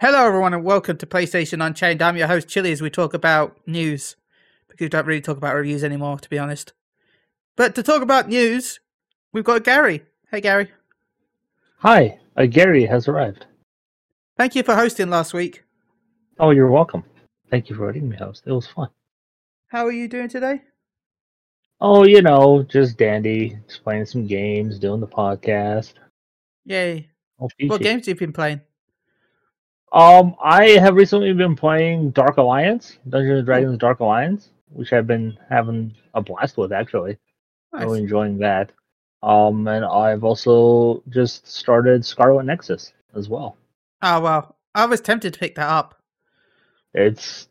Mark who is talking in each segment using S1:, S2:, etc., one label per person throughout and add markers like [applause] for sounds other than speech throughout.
S1: Hello, everyone, and welcome to PlayStation Unchained. I'm your host, Chili, as we talk about news. Because we don't really talk about reviews anymore, to be honest. But to talk about news, we've got Gary. Hey, Gary.
S2: Hi, uh, Gary has arrived.
S1: Thank you for hosting last week.
S2: Oh, you're welcome. Thank you for letting me host. It was fun.
S1: How are you doing today?
S2: Oh, you know, just dandy, just playing some games, doing the podcast.
S1: Yay.
S2: All
S1: What games have you been playing?
S2: Um, I have recently been playing Dark Alliance, Dungeons and Dragons Dark Alliance, which I've been having a blast with actually.
S1: Nice.
S2: Really enjoying that. Um, and I've also just started Scarlet Nexus as well.
S1: Oh, well. I was tempted to pick that up.
S2: It's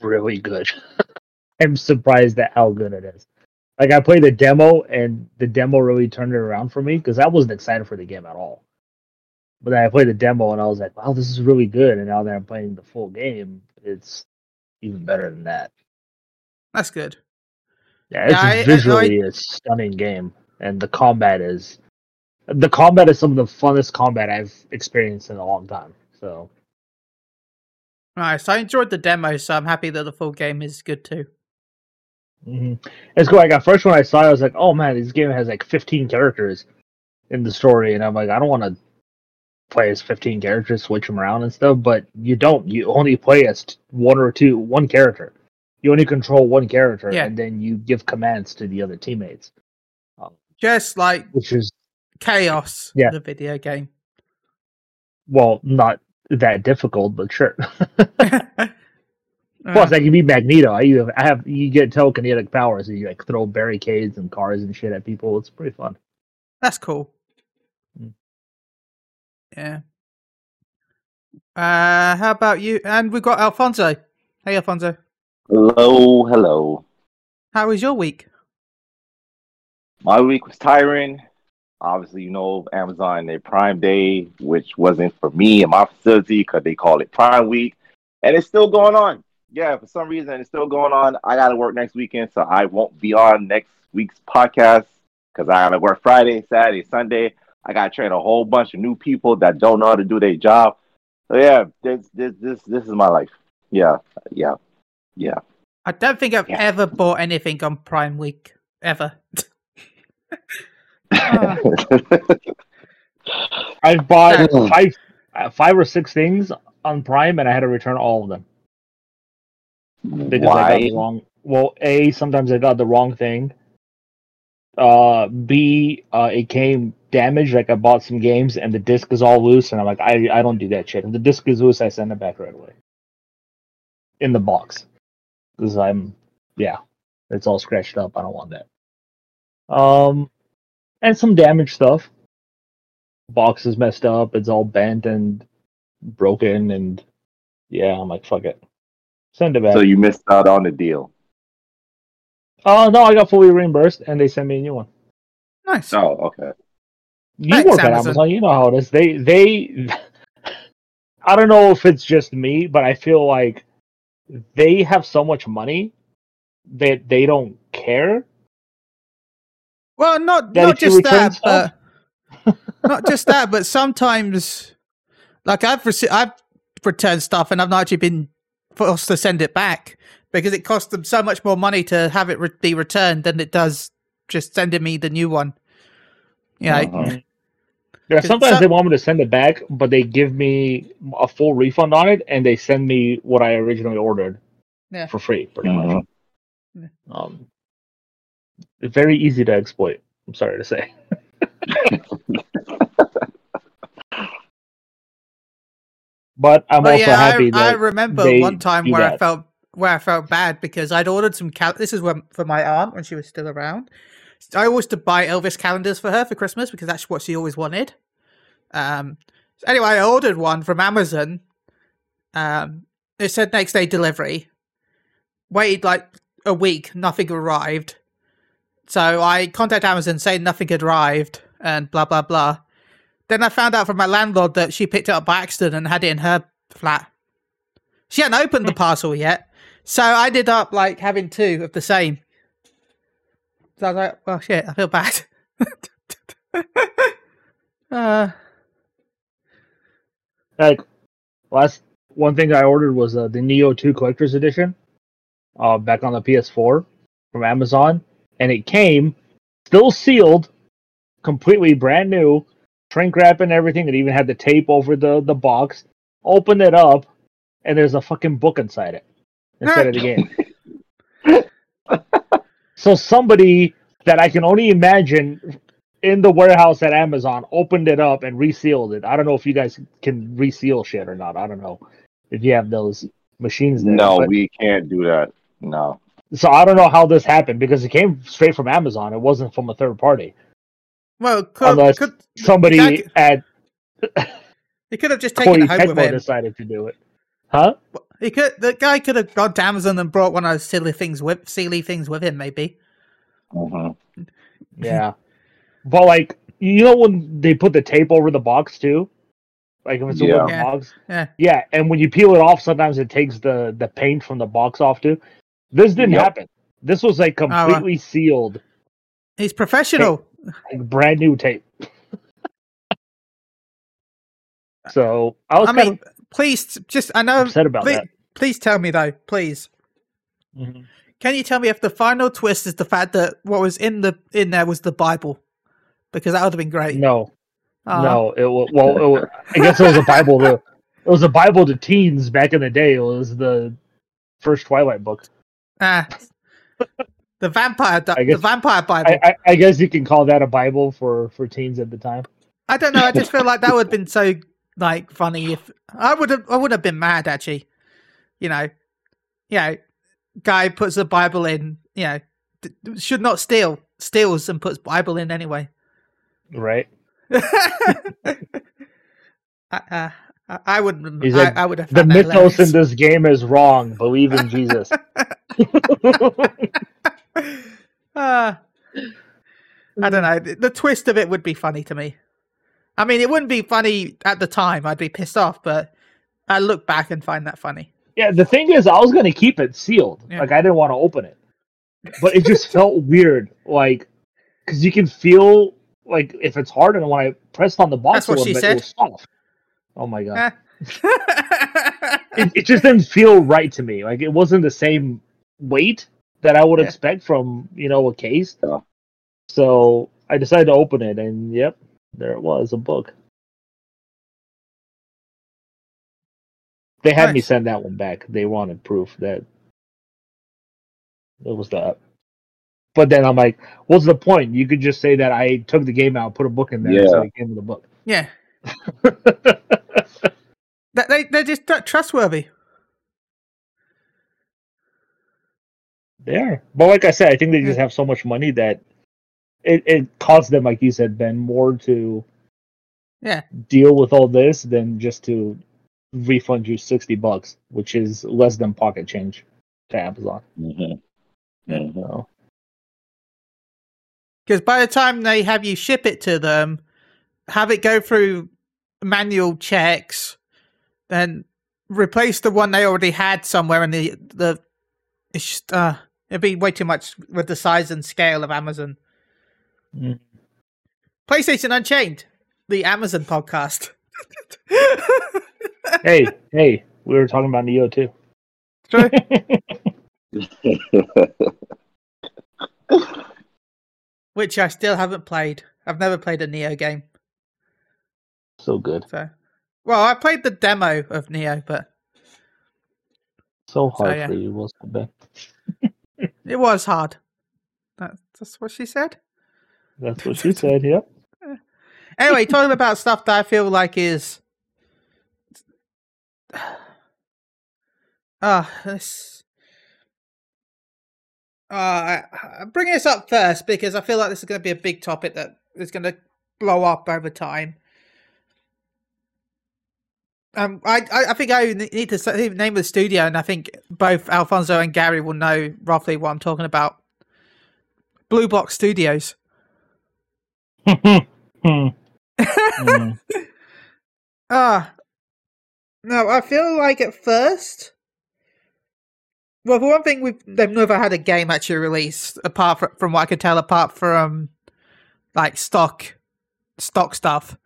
S2: really good. [laughs] I'm surprised at how good it is. Like I played the demo, and the demo really turned it around for me because I wasn't excited for the game at all. But then I played the demo, and I was like, "Wow, this is really good." And now that I'm playing the full game, it's even better than that.
S1: That's good.
S2: Yeah, it's
S1: Yeah, I- I-
S2: visually a stunning game, and the combat is the combat is some of the funnest combat I've experienced in a long time. So
S1: Nice. I enjoyed the demo, so I'm happy that the full game is good too.
S2: hmm It's cool. Like at first when I saw it, I was like, "Oh man, this game has like 15 characters in the story," and I'm like, "I don't want to play as 15 characters, switch them around and stuff." But you don't. You only play as one or two, one character. You only control one character,
S1: Yeah.
S2: and then you give commands to the other teammates, um,
S1: Just like
S2: which is
S1: Chaos,
S2: Yeah.
S1: the video game.
S2: well not that difficult, but sure. [laughs] Plus, I can be Magneto. You have, I have you get telekinetic powers, and you like throw barricades and cars and shit at people. It's pretty fun.
S1: That's cool. Yeah. Uh, how about you? And we've got Alfonso. Hey, Alfonso.
S3: Hello, hello.
S1: How was your week?
S3: My week was tiring. Obviously, you know, Amazon, their Prime Day, which wasn't for me and my facility because they call it Prime Week. And it's still going on. Yeah, for some reason, it's still going on. I got to work next weekend, so I won't be on next week's podcast because I got to work Friday, Saturday, Sunday. I got to train a whole bunch of new people that don't know how to do their job. So, yeah, this, this, this, this is my life. Yeah, yeah, yeah.
S1: I don't think I've
S3: Yeah.
S1: ever bought anything on Prime Week ever. Ah. [laughs] [laughs]
S2: I've bought five, uh, five or six things on Prime, and I had to return all of them because I got
S3: Why?
S2: the wrong. Well, a sometimes I got the wrong thing. Uh, B, uh, it came damaged. Like I bought some games, and the disc is all loose, and I'm like, I I don't do that shit. If the disc is loose, I send it back right away. In the box, because I'm yeah, it's all scratched up. I don't want that. Um, and some damaged stuff box is messed up. It's all bent and broken, and yeah, I'm like, fuck it, send it back.
S3: So you missed out on the deal.
S2: oh no, I got fully reimbursed, and they sent me a new one.
S1: nice.
S3: Oh, okay.
S2: You
S1: Thanks,
S2: work at
S1: Amazon.
S2: You know how it is. They they, [laughs] I don't know if it's just me, but I feel like they have so much money that they don't care.
S1: Well, not
S2: That
S1: not just that,
S2: stuff?
S1: but [laughs] not just that, but sometimes, like I've rece- I've returned stuff and I've not actually been forced to send it back because it costs them so much more money to have it re- be returned than it does just sending me the new one. Yeah,
S3: Mhm.
S2: Yeah,
S1: 'Cause
S2: sometimes
S1: some-
S2: they want me to send it back, but they give me a full refund on it, and they send me what I originally ordered
S1: Yeah.
S2: for free, pretty
S3: Mhm.
S2: much.
S1: Yeah.
S2: Um, very easy to exploit. I'm sorry to say. [laughs] but I'm
S1: But
S2: also
S1: yeah,
S2: happy
S1: I
S2: that
S1: remember
S2: they
S1: one time
S2: do
S1: where I felt where I felt bad because I'd ordered some cal. This is when, for my aunt when she was still around. I always to buy Elvis calendars for her for Christmas because that's what she always wanted. Um. so anyway, I ordered one from Amazon. Um. It said next day delivery. Waited like a week, nothing arrived. So I contacted Amazon saying nothing had arrived and blah blah blah. Then I found out from my landlord that she picked it up by accident and had it in her flat. She hadn't opened the parcel yet, so I ended up like having two of the same. So I was like, "Well, shit, I feel bad." [laughs] uh,
S2: like Last one thing I ordered was uh, the Nioh 2 Collector's Edition, uh, back on the PS4 from Amazon, and it came still sealed, completely brand new, shrink wrap and everything. It even had the tape over the the box. Opened it up, and there's a fucking book inside it instead of the game. [laughs] so somebody that I can only imagine in the warehouse at Amazon opened it up and resealed it. I don't know if you guys can reseal shit or not. I don't know if you have those machines there.
S3: no,
S2: but-
S3: we can't do that. No.
S2: so I don't know how this happened because it came straight from Amazon. It wasn't from a third party.
S1: Well, could,
S2: Unless
S1: could
S2: Somebody
S1: That-
S2: at [laughs]
S1: he could have just taken
S2: Koei
S1: it home with him.
S2: decided to do it. Huh?
S1: He could. The guy could have gone to Amazon and brought one of those silly things with silly things with him. Maybe.
S3: hmm
S2: Yeah. [laughs] but like you know when they put the tape over the box too? Like if it's a
S3: Yeah.
S2: wooden
S1: Yeah.
S2: box.
S1: Yeah.
S2: Yeah, and when you peel it off, sometimes it takes the the paint from the box off too. This didn't
S3: Yep.
S2: happen. This was like
S1: wow.
S2: completely sealed,
S1: He's professional.
S2: like brand new tape. [laughs] so I was
S1: I
S2: kind
S1: mean, please, just I know.
S2: upset about
S1: Please,
S2: that.
S1: please tell me though, please.
S2: Mhm.
S1: Can you tell me if the final twist is the fact that what was in the in there was the Bible? Because that would have been great.
S2: No,
S1: Aw.
S2: no. It well, it I guess it was a Bible. To, it was a Bible to teens back in the day. It was the first Twilight book.
S1: Ah. the vampire,
S2: guess-
S1: the vampire Bible.
S2: I, I, I guess you can call that a Bible for for teens at the time.
S1: I don't know. I just feel like that would have been so like funny if I would have. I would have been mad actually. You know, you know, guy puts the Bible in. You know, d- should not steal. Steals and puts Bible in anyway.
S2: Right? [laughs]
S1: I, uh, I, I would.
S2: He's
S1: I,
S2: like,
S1: I would have
S2: The mythos in this game is wrong. Believe in Jesus.
S1: Uh, [laughs] [laughs] I don't know. The, the twist of it would be funny to me. I mean, it wouldn't be funny at the time. I'd be pissed off, but I look back and find that funny.
S2: yeah, the thing is, I was gonna keep it sealed.
S1: Yeah.
S2: Like I didn't want to open it, [laughs] but it just felt weird. Like because you can feel like if it's hard, and when I pressed on the box,
S1: That's what she
S2: bit,
S1: said.
S2: it was soft. Oh my god.
S1: Eh. [laughs]
S2: it, it just didn't feel right to me. Like it wasn't the same weight that I would
S1: Yeah.
S2: expect from you know a case. So I decided to open it, and yep, there it was, a book. They had me send that one back. They wanted proof that it was that. But then I'm like, what's the point? You could just say that I took the game out, put a book in there,
S3: Yeah.
S2: so it came with a book.
S1: yeah, [laughs] They- they they're just tr- trustworthy.
S2: They are. But like I said, I think they just have so much money that it, it costs them, like you said, Ben, more to
S1: Yeah.
S2: deal with all this than just to refund you sixty bucks, which is less than pocket change to Amazon.
S3: hmm hmm
S2: So,
S1: Because by the time they have you ship it to them, have it go through manual checks, then replace the one they already had somewhere in the the. It's just uh, it'd be way too much with the size and scale of Amazon.
S2: Mm.
S1: PlayStation Unchained, the Amazon podcast. [laughs]
S2: hey, hey, we were talking about Nioh too.
S1: True. [laughs] Which I still haven't played. I've never played a Nioh game.
S2: so good,
S1: So, well, I played the demo of Nioh, but
S2: so hard
S1: yeah.
S2: for you, wasn't it?
S1: It was hard. That, that's what she said.
S2: That's what she said. Yep. [laughs]
S1: Anyway, talking about stuff that I feel like is. [sighs] Ah, this. Uh, I, I'm bringing this up first because I feel like this is going to be a big topic that is going to blow up over time. Um, I, I, think I need to name the studio, and I think both Alfonso and Gary will know roughly what I'm talking about. Blue Box Studios. [laughs] Ah, no, I feel like at first. Well, for one thing, we've they've never had a game actually released apart from, from what I could tell, apart from like stock stock stuff.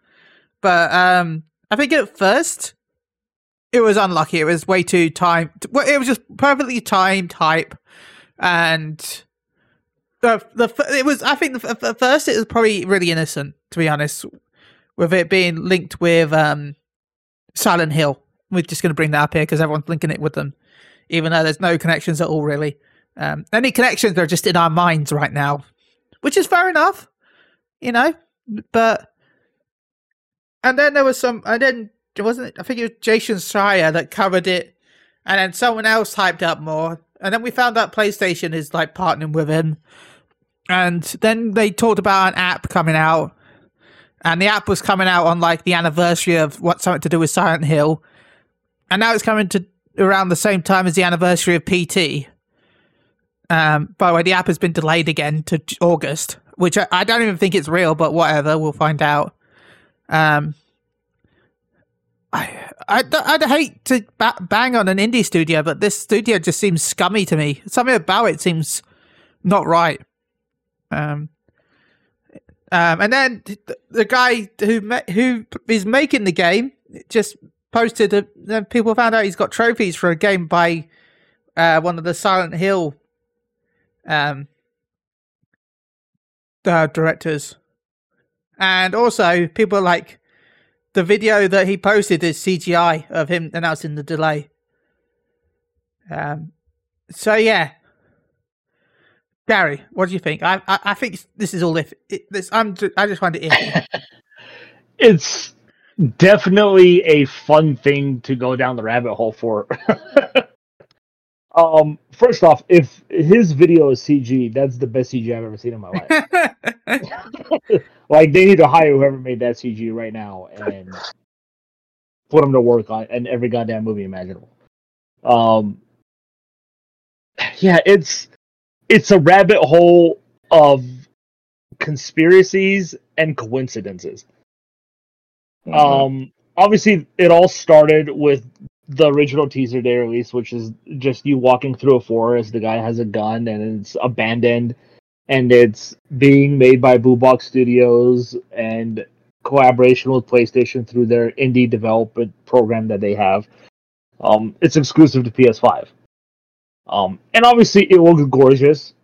S1: But um, I think at first it was unlucky. It was way too. Well, it was just perfectly timed hype, and the the it was. I think the, the first it was probably really innocent, to be honest, with it being linked with um Silent Hill. We're just going to bring that up here because everyone's linking it with them, even though there's no connections at all, really. Um, any connections are just in our minds right now, which is fair enough, you know. But and then there was some, and then it wasn't. I think it was Jason Schreier that covered it, and then someone else hyped up more, and then we found out PlayStation is like partnering with him, and then they talked about an app coming out, and the app was coming out on like the anniversary of what something to do with Silent Hill, and now it's coming to around the same time as the anniversary of PT. Um, by the way, the app has been delayed again to August, which I, I don't even think it's real, but whatever, we'll find out. Um, I, I, I'd hate to ba- bang on an indie studio, but this studio just seems scummy to me. Something about it seems not right. Um, um, and then the, guy who who is making the game just posted. A, then people found out he's got trophies for a game by uh, one of the Silent Hill um, uh, directors, and also people like the video that he posted is CGI of him announcing the delay. Um, so yeah, Gary, what do you think? I I, I think this is all if it, this. I'm just, I just find it iffy. [laughs]
S2: it's definitely a fun thing to go down the rabbit hole for. [laughs] um, first off, if his video is CG, that's the best CG I've ever seen in my life. [laughs] like they need to hire whoever made that CG right now and put them to work on and every goddamn movie imaginable. Um, yeah, it's it's a rabbit hole of conspiracies and coincidences. Mm-hmm. Um, obviously, it all started with the original teaser they released, which is just you walking through a forest. The guy has a gun and it's abandoned, and it's being made by Blue Box Studios and collaboration with PlayStation through their indie development program that they have. Um, it's exclusive to PS5. Um, and obviously, it looks gorgeous.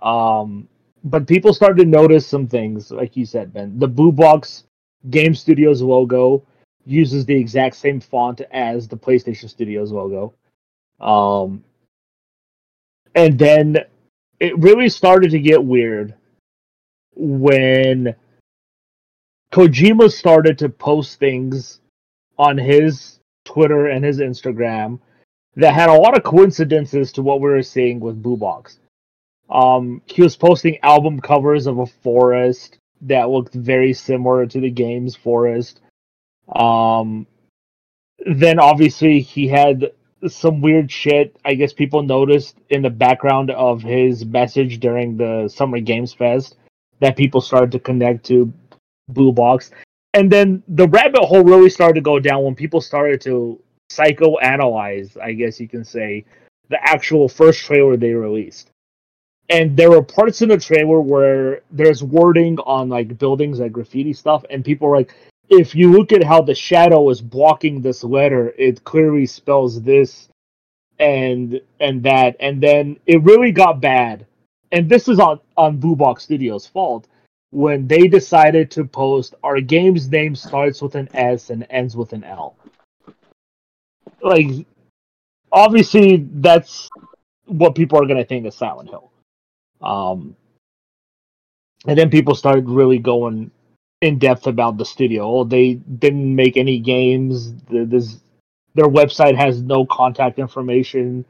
S2: Um, but people started to notice some things, like you said, Ben. The Blue Box Game Studios logo uses the exact same font as the PlayStation Studios logo. Um, and then it really started to get weird when Kojima started to post things on his Twitter and his Instagram that had a lot of coincidences to what we were seeing with Blue Box. Um, he was posting album covers of a forest that looked very similar to the game's forest. Um, then obviously he had some weird shit. I guess people noticed in the background of his message during the Summer Games Fest that people started to connect to Blue Box. And then the rabbit hole really started to go down when people started to psychoanalyze, I guess you can say, the actual first trailer they released. And there were parts in the trailer where there's wording on like buildings, like graffiti stuff, and people were like, if you look at how the shadow is blocking this letter, it clearly spells this and and that. And then it really got bad. And this is on on Blue Box Studios' fault when they decided to post our game's name starts with an S and ends with an L. Like obviously that's what people are gonna think of Silent Hill. Um and then people started really going in depth about the studio. Oh, they didn't make any games. This, their website has no contact information.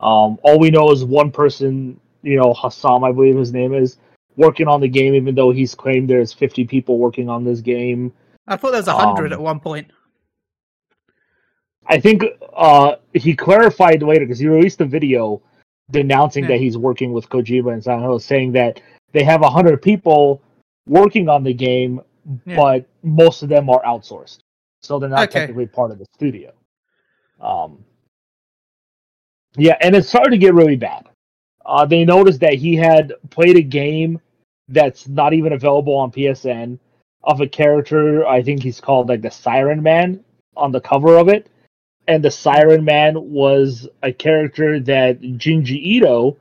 S2: Um, all we know is one person, you know, Hassam, I believe his name is, working on the game, even though he's claimed there's 50 people working on this game.
S1: I thought there was 100 um, at one point.
S2: I think uh, he clarified later because he released a video denouncing yeah. that he's working with Kojima and Silent Hill, saying that they have 100 people working on the game, yeah. but most of them are outsourced, so they're not okay. technically part of the studio. Um, yeah, and it started to get really bad. Uh, they noticed that he had played a game that's not even available on PSN of a character. I think he's called like the Siren Man on the cover of it, and the Siren Man was a character that Junji Ito,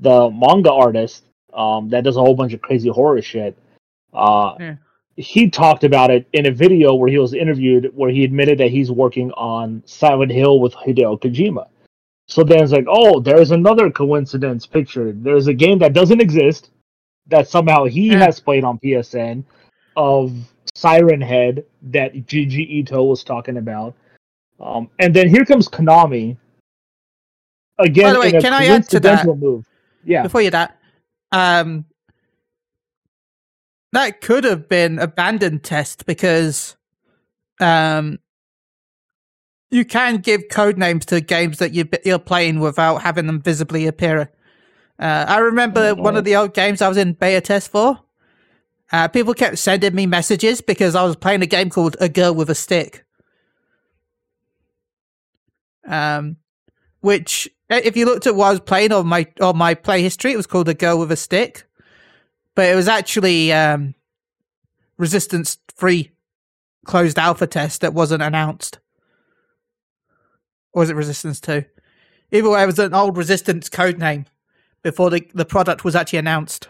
S2: the manga artist, um, that does a whole bunch of crazy horror shit. Uh,
S1: Yeah.
S2: He talked about it in a video where he was interviewed, where he admitted that he's working on Silent Hill with Hideo Kojima. So then it's like, oh, there's another coincidence picture. There's a game that doesn't exist that somehow he
S1: Yeah.
S2: has played on PSN of Siren Head that Junji Ito was talking about. Um, and then here comes Konami. Again,
S1: By the way, can I add to that?
S2: move. Yeah,
S1: Before you that, um, that could have been abandoned test because, um, you can give code names to games that you, you're playing without having them visibly appear. Uh, I remember one of the old games I was in beta test for. Uh, people kept sending me messages because I was playing a game called A Girl with a Stick. Um, which uh, if you looked at what I was playing on my on my play history, it was called A Girl with a Stick, but it was actually um, resistance free closed alpha test that wasn't announced. Or was it Resistance Two? Either way, it was an old Resistance code name before the the product was actually announced.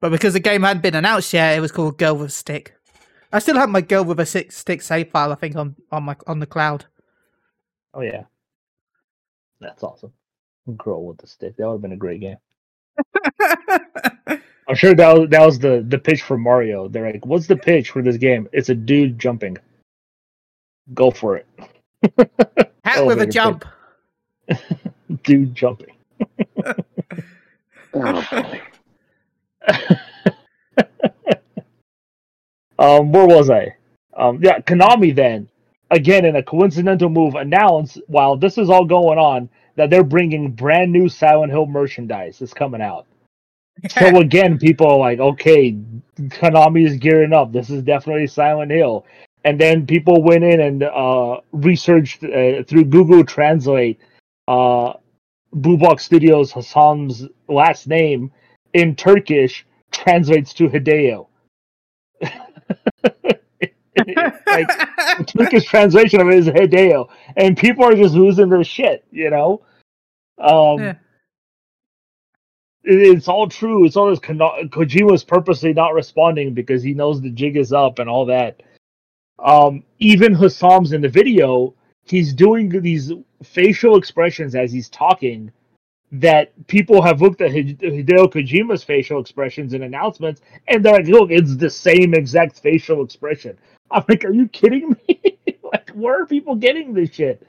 S1: But because the game hadn't been announced yet, it was called Girl with a Stick. I still have my Girl with a Stick, stick save file, I think, on, on my on the cloud.
S2: Oh yeah, that's awesome. Girl with the stick. That would have been a great game. [laughs] I'm sure that was, that was the the pitch for Mario. They're like, "What's the pitch for this game? It's a dude jumping. Go for it, [laughs]
S1: Hat with a jump. [laughs]
S2: dude jumping."
S3: Oh, boy.
S2: Um, where was I? Um, yeah, Konami then again in a coincidental move announced while this is all going on that they're bringing brand new Silent Hill merchandise is coming out. So [laughs] again, people are like, okay, Konami is gearing up. This is definitely Silent Hill. And then people went in and uh, researched uh, through Google Translate uh, Blue Box Studios Hassam's last name in Turkish translates to Hideo. Like [laughs] the Turkish translation of it is Hideo, and people are just losing their shit. You know, um,
S1: Yeah.
S2: it- it's all true. It's all this Kono- Kojima's purposely not responding because he knows the jig is up and all that. Um, even Hassam's in the video, he's doing these facial expressions as he's talking that people have looked at Hideo Kojima's facial expressions and announcements, and they're like, "Look, it's the same exact facial expression." I'm like, "Are you kidding me? [laughs] like, where are people getting this shit?"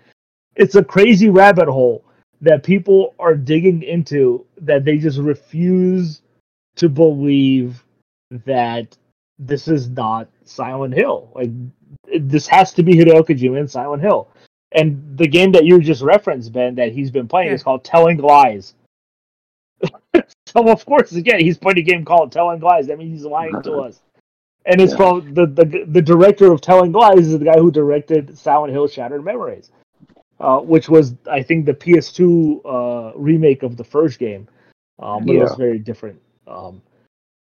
S2: It's a crazy rabbit hole that people are digging into that they just refuse to believe that this is not Silent Hill. Like, this has to be Hideo Kojima and Silent Hill. And the game that you just referenced, Ben, that he's been playing
S1: Yeah.
S2: is called Telling Lies. [laughs] so of course, again, he's playing a game called Telling Lies. That means he's lying to us. And it's
S3: Yeah.
S2: from the, the the director of Telling Lies is the guy who directed Silent Hill Shattered Memories, uh, which was I think the PS2 uh, remake of the first game, um, but it was very different. Um,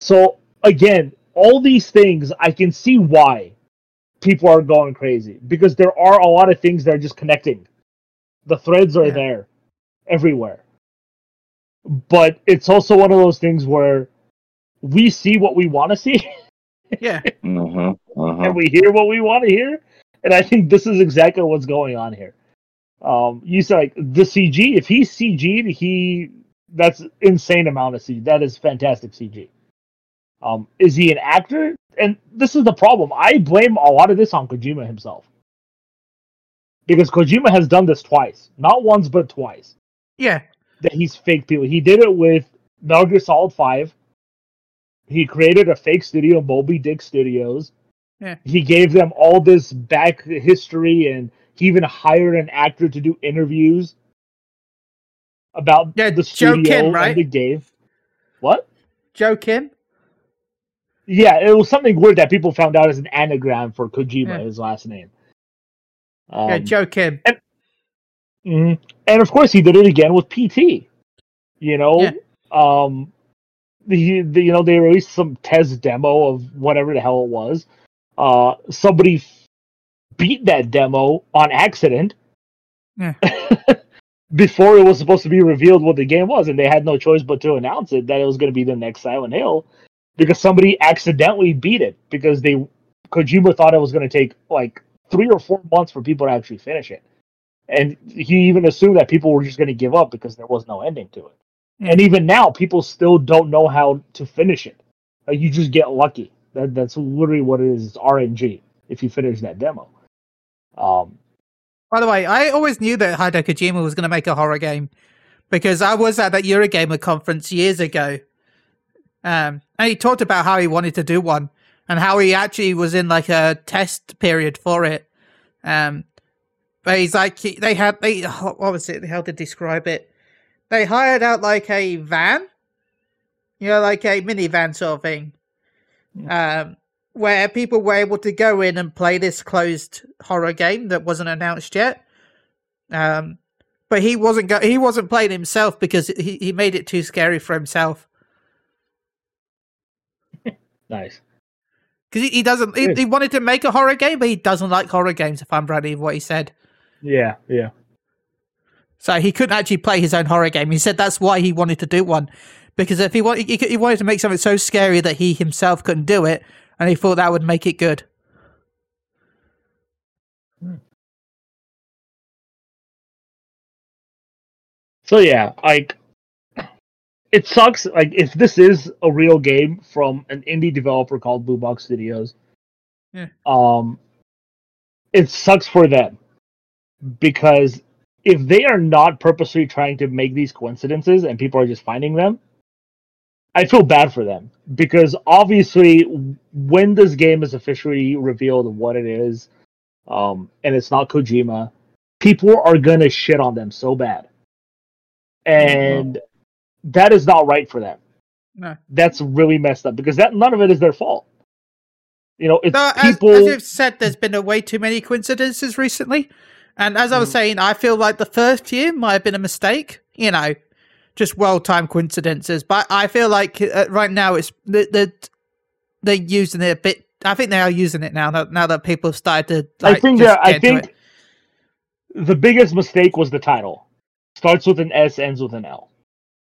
S2: so again, all these things I can see why people are going crazy because there are a lot of things that are just connecting. The threads are
S1: Yeah.
S2: there everywhere. But it's also one of those things where we see what we want to see [laughs]
S1: yeah.
S3: Mm-hmm. Mm-hmm.
S2: and we hear what we want to hear. And I think this is exactly what's going on here. Um, you said like the CG. If he's CG'd, he that's insane amount of CG. That is fantastic CG. Um, is he an actor? And this is the problem. I blame a lot of this on Kojima himself because Kojima has done this twice, not once but twice.
S1: Yeah.
S2: That he's fake people. He did it with Metal Gear Solid Five. He created a fake studio, Moby Dick Studios.
S1: Yeah.
S2: He gave them all this back history, and he even hired an actor to do interviews about
S1: Yeah,
S2: the
S1: Joe
S2: studio
S1: Kim, right?
S2: and the game. What?
S1: Joe Kim.
S2: Yeah, it was something weird that people found out as an anagram for Kojima,
S1: Yeah.
S2: his last name. Um,
S1: yeah, Joe Kim.
S2: mhm. And of course, he did it again with PT. You know,
S1: Yeah.
S2: um, the, the you know they released some test demo of whatever the hell it was. Uh, somebody f- beat that demo on accident.
S1: Yeah. [laughs]
S2: Before it was supposed to be revealed what the game was, and they had no choice but to announce it that it was going to be the next Silent Hill, because somebody accidentally beat it because they Kojima thought it was going to take like three or four months for people to actually finish it, and he even assumed that people were just going to give up because there was no ending to it. And even now, people still don't know how to finish it. Like you just get lucky. That that's literally what it is. It's RNG if you finish that demo. Um,
S1: By the way, I always knew that Hideo Kojima was going to make a horror game because I was at that Eurogamer conference years ago. Um, and he talked about how he wanted to do one and how he actually was in like a test period for it. Um, but he's like, he- they had, they, what was it? How to describe it? They hired out like a van, you know, like a minivan sort of thing. Um, where people were able to go in and play this closed horror game that wasn't announced yet. Um, but he wasn't go- he wasn't playing himself because he, he made it too scary for himself.
S2: Nice.
S1: Because he, he doesn't he, he wanted to make a horror game, but he doesn't like horror games. If I'm ready, what he said.
S2: Yeah, yeah.
S1: So he couldn't actually play his own horror game. He said that's why he wanted to do one, because if he wanted, he, he wanted to make something so scary that he himself couldn't do it, and he thought that would make it good. Hmm.
S2: So yeah, like it sucks. Like if this is a real game from an indie developer called Blue Box Studios,
S1: Yeah.
S2: um, it sucks for them because if they are not purposely trying to make these coincidences and people are just finding them, I feel bad for them because obviously when this game is officially revealed what it is, um, and it's not Kojima, people are gonna shit on them so bad, and that is not right for them.
S1: No.
S2: That's really messed up because that none of it is their fault. You know, it's
S1: No, as,
S2: people.
S1: as you've said, there's been a way too many coincidences recently. And as I was
S2: Mm.
S1: saying, I feel like the first year might have been a mistake, you know, just well timed coincidences. But I feel like uh, right now it's the, the, they're using it a bit. I think they are using it now. Now, that people have started to. Like,
S2: I think that I think the biggest mistake was the title. Starts with an S, ends with an L.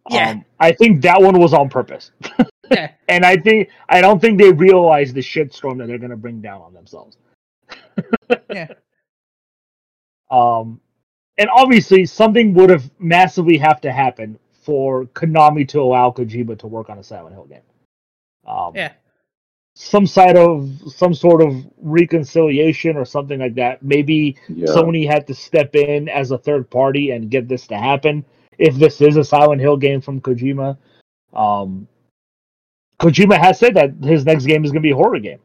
S1: Yeah.
S2: Um, I think that one was on purpose. [laughs]
S1: yeah,
S2: and I think I don't think they realize the shitstorm that they're gonna bring down on themselves. [laughs]
S1: yeah,
S2: Um, and obviously something would have massively have to happen for Konami to allow Kojima to work on a Silent Hill game. Um,
S1: yeah,
S2: some side of some sort of reconciliation or something like that. Maybe
S3: Yeah.
S2: Sony had to step in as a third party and get this to happen. If this is a Silent Hill game from Kojima, um, Kojima has said that his next game is going to be a horror game.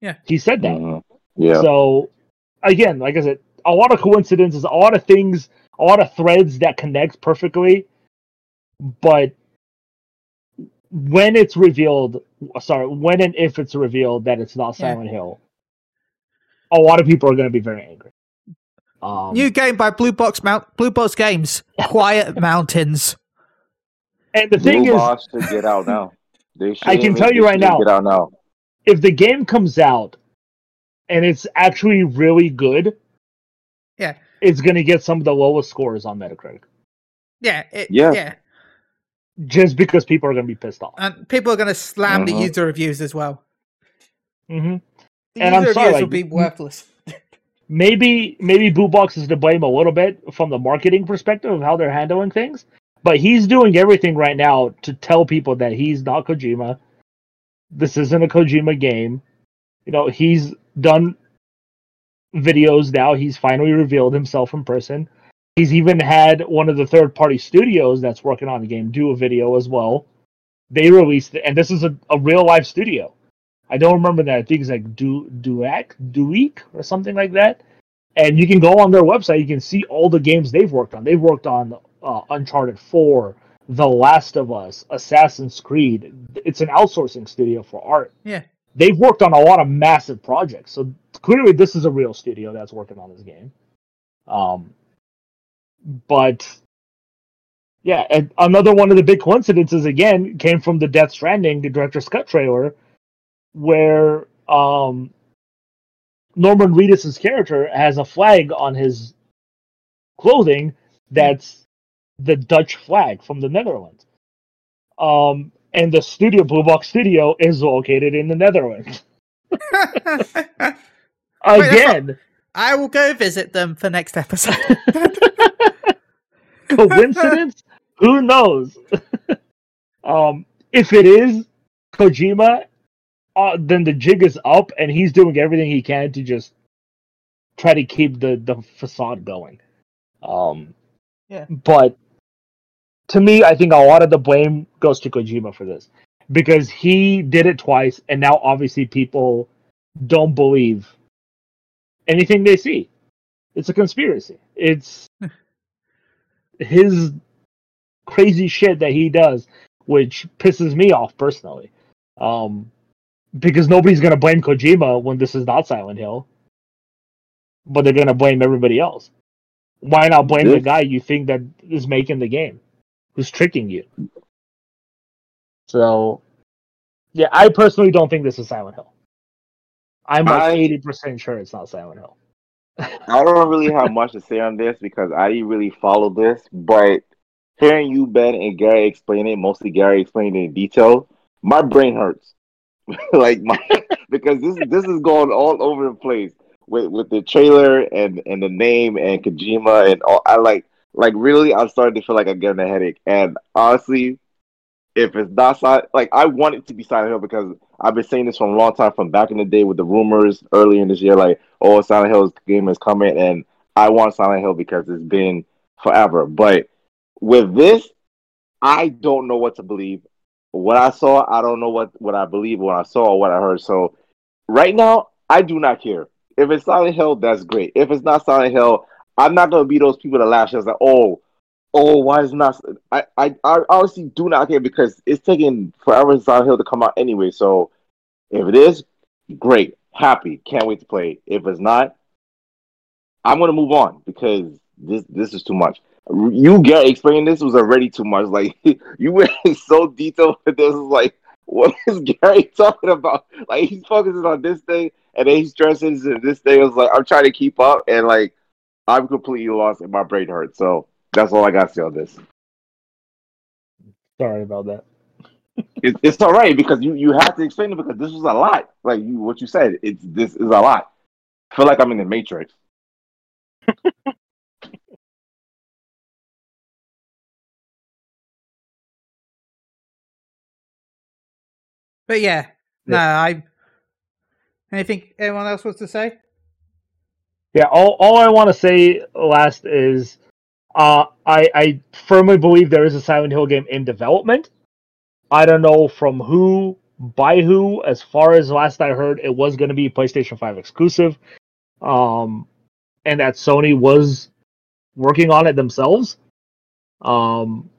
S1: Yeah.
S2: he said that.
S3: Mhm. Yeah.
S2: So again, like I said, a lot of coincidences, a lot of things, a lot of threads that connect perfectly. But when it's revealed, sorry, when and if it's revealed that it's not
S1: Yeah.
S2: Silent Hill, a lot of people are going to be very angry. Um,
S1: new game by Blue Box Mount Blue Box Games, [laughs] Quiet Mountains.
S2: and the thing
S3: Blue
S2: is,
S3: Boss should get out now. They
S2: I can tell you right now.
S3: Get out now.
S2: if the game comes out and it's actually really good,
S1: Yeah,
S2: it's going to get some of the lowest scores on Metacritic,
S1: yeah, it,
S3: Yeah.
S1: yeah.
S2: just because people are going to be pissed off.
S1: And people are going to slam the
S3: Mhm.
S1: user reviews as well.
S2: Mm-hmm.
S1: The
S2: And I'm
S1: user
S2: sorry,
S1: reviews will
S2: like,
S1: be worthless.
S2: Maybe maybe Blue Box is to blame a little bit from the marketing perspective of how they're handling things, but he's doing everything right now to tell people that he's not Kojima. This isn't a Kojima game. You know, he's done videos now. He's finally revealed himself in person. He's even had one of the third party studios that's working on the game do a video as well. They released it, and this is a, a real live studio. I don't remember that. I think it's like Du Duac Duik or something like that. And you can go on their website. You can see all the games they've worked on. They've worked on uh, Uncharted Four, The Last of Us, Assassin's Creed. It's an outsourcing studio for art.
S1: Yeah.
S2: They've worked on a lot of massive projects. So clearly, this is a real studio that's working on this game. Um, but yeah, and another one of the big coincidences again came from the Death Stranding, the director's cut trailer, where um Norman Reedus' character has a flag on his clothing that's the Dutch flag from the Netherlands. Um, and the studio, Blue Box Studio, is located in the Netherlands. [laughs] Again,
S1: I will go visit them for next episode. [laughs] [laughs]
S2: coincidence? Who knows? um, if it is Kojima, uh, then the jig is up, and he's doing everything he can to just try to keep the the facade going. Um,
S1: Yeah.
S2: But to me, I think a lot of the blame goes to Kojima for this because he did it twice, and now obviously people don't believe anything they see. It's a conspiracy. It's [laughs] his crazy shit that he does, which pisses me off personally. Um, because nobody's gonna blame Kojima when this is not Silent Hill, but they're gonna blame everybody else. Why not blame the guy you think that is making the game, who's tricking you? So, yeah, I personally don't think this is Silent Hill. I'm like eighty percent sure it's not Silent Hill. [laughs]
S3: I don't really have much to say on this because I didn't really follow this, but hearing you, Ben, and Gary explain it, mostly Gary explained it in detail, my brain hurts. [laughs] like my [laughs] because this this is going all over the place with with the trailer and and the name and Kojima and all. I like like really, I'm starting to feel like I'm getting a headache. And honestly, if it's not like I want it to be Silent Hill because I've been saying this for a long time, from back in the day with the rumors earlier in this year, like oh, Silent Hill's game is coming, and I want Silent Hill because it's been forever. But with this, I don't know what to believe. What I saw, I don't know what what I believe, what I saw, what I heard. So right now, I do not care. If it's Silent Hill, that's great. If it's not Silent Hill, I'm not gonna be those people that laugh. Just like, oh, oh, why is not? I, I, I honestly do not care because it's taking forever for Silent Hill to come out anyway. So if it is, great, happy, can't wait to play. If it's not, I'm gonna move on because this this is too much. You get explaining this was already too much. Like [laughs] you went so detailed with this. Is like, what is Gary [laughs] talking about? Like he's focusing on this thing and then he stresses and this thing. is like I'm trying to keep up and like I'm completely lost and my brain hurts. So that's all I got to say on this.
S2: Sorry about that. [laughs]
S3: It, it's all right because you you have to explain it because this was a lot. Like you, what you said, it's this is a lot. I feel like I'm in the Matrix.
S1: But yeah, no, I. Anything anyone else wants to say?
S2: Yeah, all, all I want to say last is uh, I, I firmly believe there is a Silent Hill game in development. I don't know from who, by who. As far as last I heard, it was going to be PlayStation 5 exclusive. Um, and that Sony was working on it themselves. Um,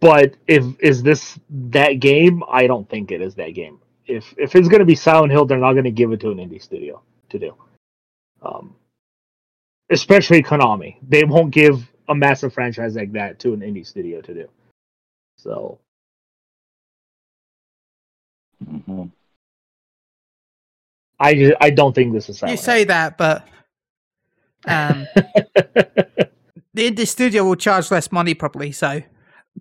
S2: but if is this that game? I don't think it is that game. If if it's going to be Silent Hill, they're not going to give it to an indie studio to do um, especially Konami. They won't give a massive franchise like that to an indie studio to do. So I ju- I don't think this is
S1: You
S2: Silent
S1: say that, but um, [laughs] the indie studio will charge less money probably. So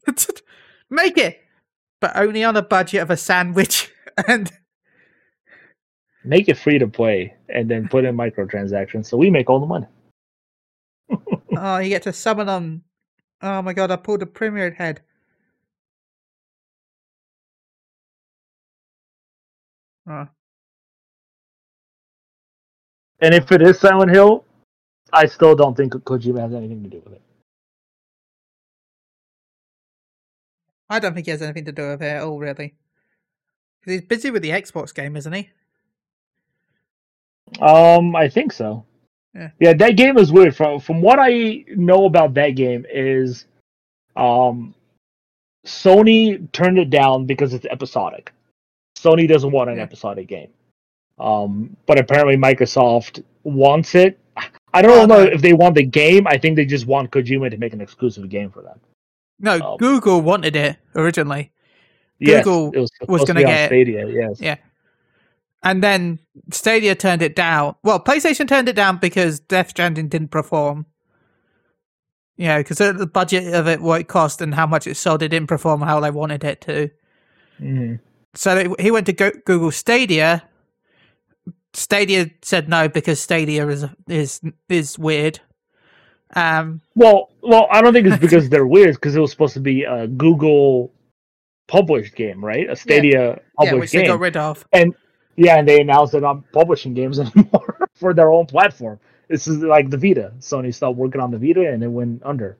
S1: [laughs] make it, but only on a budget of a sandwich. [laughs] And
S2: Make it free to play and then put in microtransactions so we make all the money. [laughs]
S1: oh, you get to summon them. Oh my god! I pulled a Pyramid Head. Oh,
S2: And if it is Silent Hill, I still don't think Kojima has anything to do with it.
S1: I don't think he has anything to do with it at all, really. Because he's busy with the Xbox game, isn't he?
S2: Um, I think so.
S1: Yeah.
S2: Yeah, that game is weird. From from what I know about that game is, um, Sony turned it down because it's episodic. Sony doesn't want an
S1: Yeah.
S2: episodic game. Um, but apparently Microsoft wants it. I don't
S1: Oh,
S2: know
S1: no.
S2: if they want the game. I think they just want Kojima to make an exclusive game for them.
S1: No,
S2: Um,
S1: Google wanted it originally.
S2: Yes,
S1: Google
S2: was,
S1: was
S2: be on
S1: get it.
S2: Stadia. Yes.
S1: Yeah. and then Stadia turned it down. Well, PlayStation turned it down because Death Stranding didn't perform. Yeah, because the budget of it, what it cost, and how much it sold, it didn't perform how they wanted it to.
S2: hmm
S1: So they, he went to go, Google Stadia. Stadia said no because Stadia is is is weird. Um,
S2: Well, well, I don't think it's because they're weird. Because it was supposed to be a Google published game, right? A Stadia
S1: yeah,
S2: published
S1: which they
S2: game.
S1: got rid of.
S2: And Yeah, and they announced they're not publishing games [laughs] anymore for their own platform. This is like the Vita. Sony stopped working on the Vita and it went under.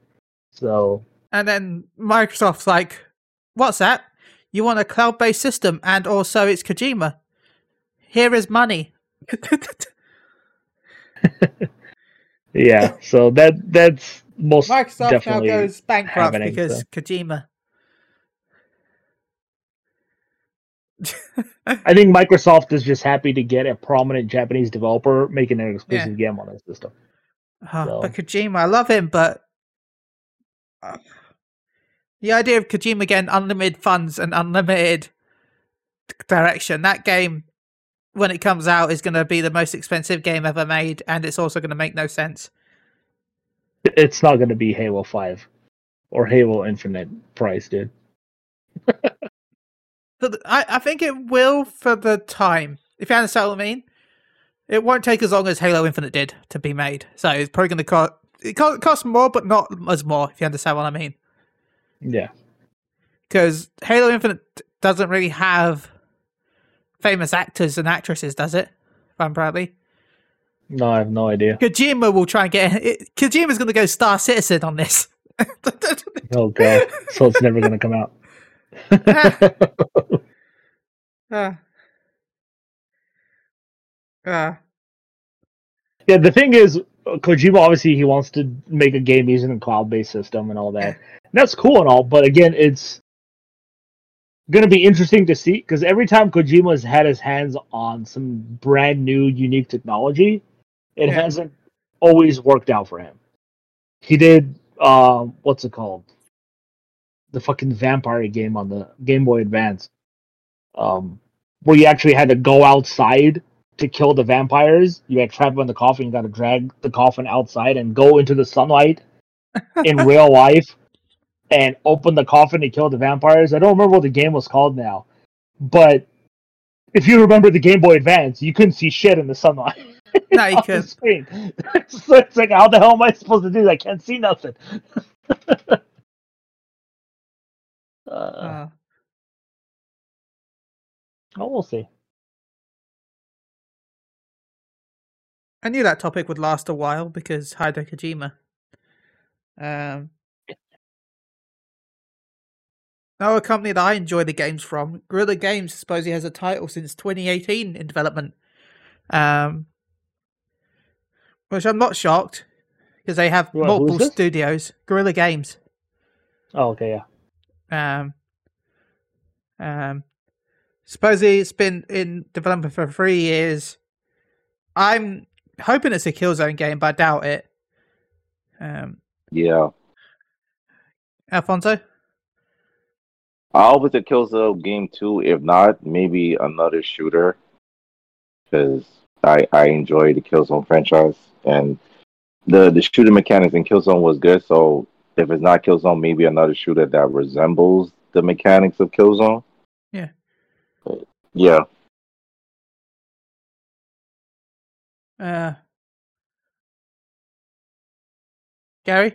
S2: So
S1: And then Microsoft's like, "What's that? You want a cloud-based system, and also it's Kojima. Here is money." [laughs] [laughs]
S2: yeah, so that that's most
S1: Microsoft now goes bankrupt
S2: happening,
S1: because
S2: so.
S1: Kojima.
S2: I think Microsoft is just happy to get a prominent Japanese developer making an exclusive game on their system.
S1: Oh,
S2: So-
S1: But Kojima, I love him, but uh, the idea of Kojima getting unlimited funds and unlimited direction, that game, when it comes out, is going to be the most expensive game ever made, and it's also going to make no sense.
S2: It's not going to be Halo Five or Halo Infinite price, dude. [laughs]
S1: I, I think it will for the time. If you understand what I mean, it won't take as long as Halo Infinite did to be made. So it's probably going to cost it co- costs more, but not as more. If you understand what I mean,
S2: Yeah,
S1: because Halo Infinite doesn't really have famous actors and actresses, does it? Van Bradley.
S2: no, I have no idea.
S1: Kojima will try and get it. Kojima's going to go Star Citizen on this. [laughs]
S2: Oh god, so it's never going to come out.
S1: uh, [laughs] uh,
S2: Yeah, the thing is, Kojima obviously he wants to make a game using a cloud-based system and all that. [laughs] And that's cool and all, but again, it's gonna be interesting to see because every time Kojima's had his hands on some brand new, unique technology, it
S1: Yeah.
S2: hasn't always worked out for him. He did, um, what's it called? The fucking vampire game on the Game Boy Advance, um, where you actually had to go outside to kill the vampires. You had trap them in the coffin. You got to drag the coffin outside and go into the sunlight in [laughs] real life and open the coffin to kill the vampires. I don't remember what the game was called now, but if you remember the Game Boy Advance, you couldn't see shit in the sunlight. [laughs]
S1: no, you [laughs] could.
S2: screen. [laughs] so it's like, how the hell am I supposed to do that? I can't see nothing. uh,
S1: Uh,
S2: oh, we'll see.
S1: I knew that topic would last a while because Hideo Kojima. Um, another company that I enjoy the games from, Guerrilla Games, supposedly has a title since 2018 in development. Um, which I'm not shocked because they have
S2: is
S1: multiple studios. Guerrilla Games.
S2: Oh, okay, yeah.
S1: Um, um, supposedly it's been in development for three years. I'm hoping it's a Killzone game, but I doubt it. Um,
S3: Yeah.
S1: Alfonso,
S3: I hope it's a Killzone game too. If not, maybe another shooter. Because I I enjoy the Killzone franchise and the the shooting mechanics in Killzone was good. So if it's not Killzone, maybe another shooter that resembles the mechanics of Killzone.
S1: Yeah.
S3: But, yeah.
S1: uh, Gary,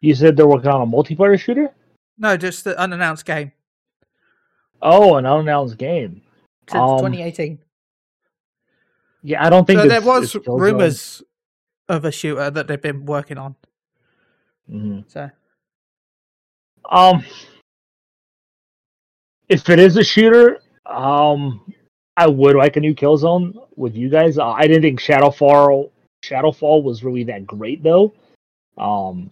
S2: You said they're working on a multiplayer shooter?
S1: No, just the unannounced game
S2: Oh, an unannounced game.
S1: since
S2: Um,
S1: 2018.
S2: Yeah, I don't think
S1: So there was rumors of a shooter that they've been working on.
S2: Mhm.
S1: So
S2: Um, if it is a shooter, um, I would like a new Killzone with you guys. Uh, I didn't think Shadow Fall Shadowfall was really that great though. Um,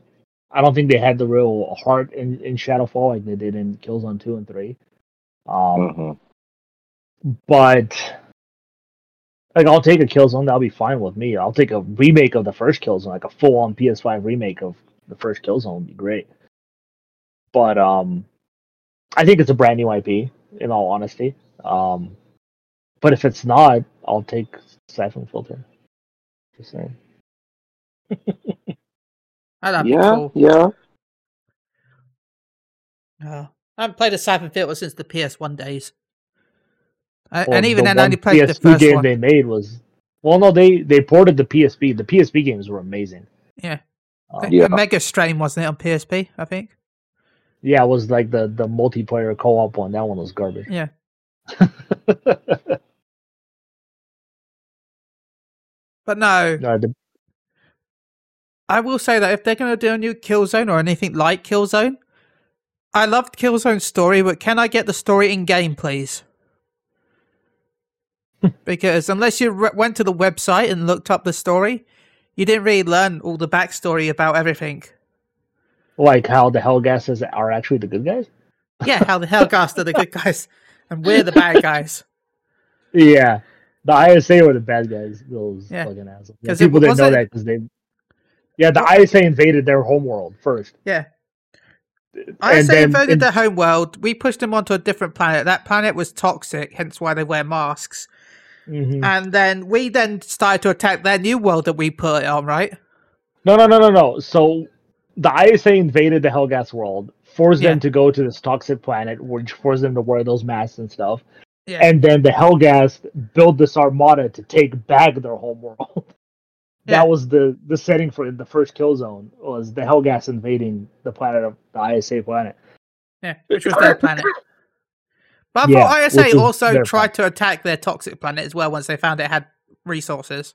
S2: I don't think they had the real heart in, in Shadow Fall like they did in Killzone two and three. Um,
S3: hmm
S2: but like I'll take a Killzone. That'll be fine with me. I'll take a remake of the first Killzone, like a full on PS5 remake of the first Killzone would be great. But um, I think it's a brand new IP. In all honesty, um, But if it's not, I'll take Siphon Filter. Just saying. [laughs]
S1: Oh, that'd be
S3: yeah,
S1: cool.
S3: yeah.
S1: Oh, I haven't played a Siphon Filter since the PS1 days. I,
S2: Well,
S1: and even
S2: the
S1: then, I only played the
S2: PSP
S1: first
S2: game
S1: one.
S2: they made was well, no, they they ported the PSP. The PSP games were amazing.
S1: Yeah.
S2: Um,
S3: Yeah.
S1: Omega Strain wasn't it on PSP? I think.
S2: yeah, it was like the the multiplayer co-op one. That one was garbage.
S1: Yeah. [laughs] But no,
S2: No, the-
S1: I will say that if they're going to do a new Killzone or anything like Killzone, I loved Killzone's story, but can I get the story in game, please? [laughs] because unless you re- went to the website and looked up the story, you didn't really learn all the backstory about everything.
S2: like how the Hellgasses are actually the good guys.
S1: Yeah, how the Helghast are the good guys and we're the bad guys. [laughs]
S2: Yeah, the ISA were the bad guys. Those
S1: Yeah.
S2: fucking assholes.
S1: it
S2: people didn't know that because they. Yeah, the ISA invaded their homeworld first.
S1: Yeah. I
S2: And
S1: say
S2: then
S1: invaded
S2: in-
S1: their home world. We pushed them onto a different planet. That planet was toxic, hence why they wear masks.
S2: Mhm.
S1: And then we then started to attack their new world that we put it on, right?
S2: No, no, no, no, no. So the ISA invaded the Helghast world, forced
S1: Yeah.
S2: them to go to this toxic planet, which forced them to wear those masks and stuff.
S1: Yeah.
S2: And then the Helghast built this armada to take back their home world. [laughs]
S1: Yeah.
S2: That was the the setting for the first Killzone was the Helghast invading the planet of the ISA planet.
S1: Yeah, which was their planet. But I
S2: Yeah,
S1: thought ISA also
S2: their
S1: tried to attack their toxic planet as well once they found it had resources.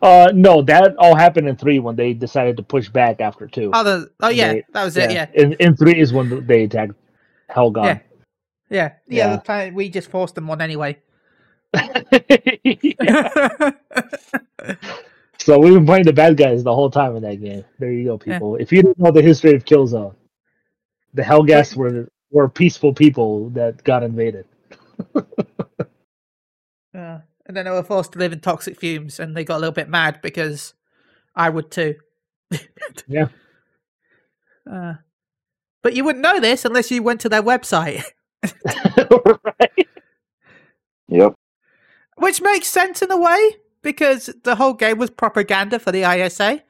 S2: Uh, no, that all happened in three when they decided to push back after two.
S1: Oh, the, oh yeah,
S2: They-
S1: that was it. Yeah,
S2: In in three is when they attacked Helghan.
S1: Yeah. yeah, yeah.
S2: Yeah.
S1: The planet we just forced them on anyway. [laughs]
S2: So we've been playing the bad guys the whole time in that game. There you go,
S1: Yeah.
S2: people. If you didn't know the history of Killzone, the Helghast were were peaceful people that got invaded. [laughs]
S1: Uh, and then they were forced to live in toxic fumes, and they got a little bit mad because I would too. [laughs]
S2: Yeah.
S1: Uh, but you wouldn't know this unless you went to their website,
S2: right?
S3: Yep.
S1: Which makes sense in a way because the whole game was propaganda for the ISA.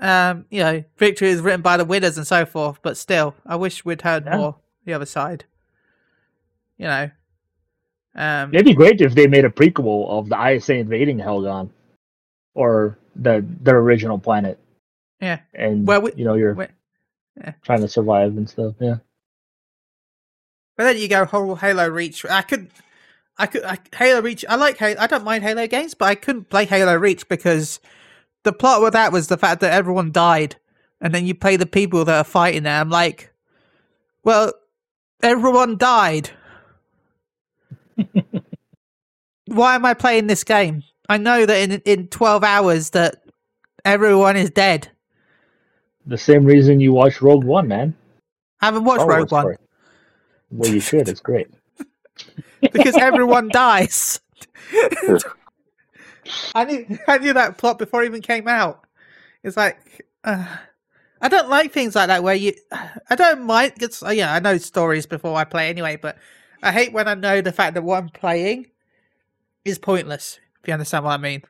S1: Um, you know, victory is written by the winners and so forth. But still, I wish we'd heard
S2: Yeah.
S1: more the other side. You know, um,
S2: It'd be great if they made a prequel of the ISA invading Helghan, or the their original planet.
S1: Yeah.
S2: And
S1: Well, we-
S2: you know you're
S1: we- yeah.
S2: trying to survive and stuff. Yeah.
S1: But then you go whole Halo Reach. I could, I could, I, Halo Reach. I like Halo. I don't mind Halo games, but I couldn't play Halo Reach because the plot with that was the fact that everyone died, and then you play the people that are fighting there. I'm like, well, everyone died. [laughs] Why am I playing this game? I know that in in 12 hours that everyone is dead.
S2: The same reason you watch Rogue One, man.
S1: I haven't watched Rogue One
S2: story. Well, you should. It's great. [laughs]
S1: because everyone dies. I knew I knew that plot before it even came out. It's like uh, I don't like things like that where you. I don't mind. It's uh, yeah, I know stories before I play anyway, but I hate when I know the fact that what I'm playing is pointless. If you understand what I mean.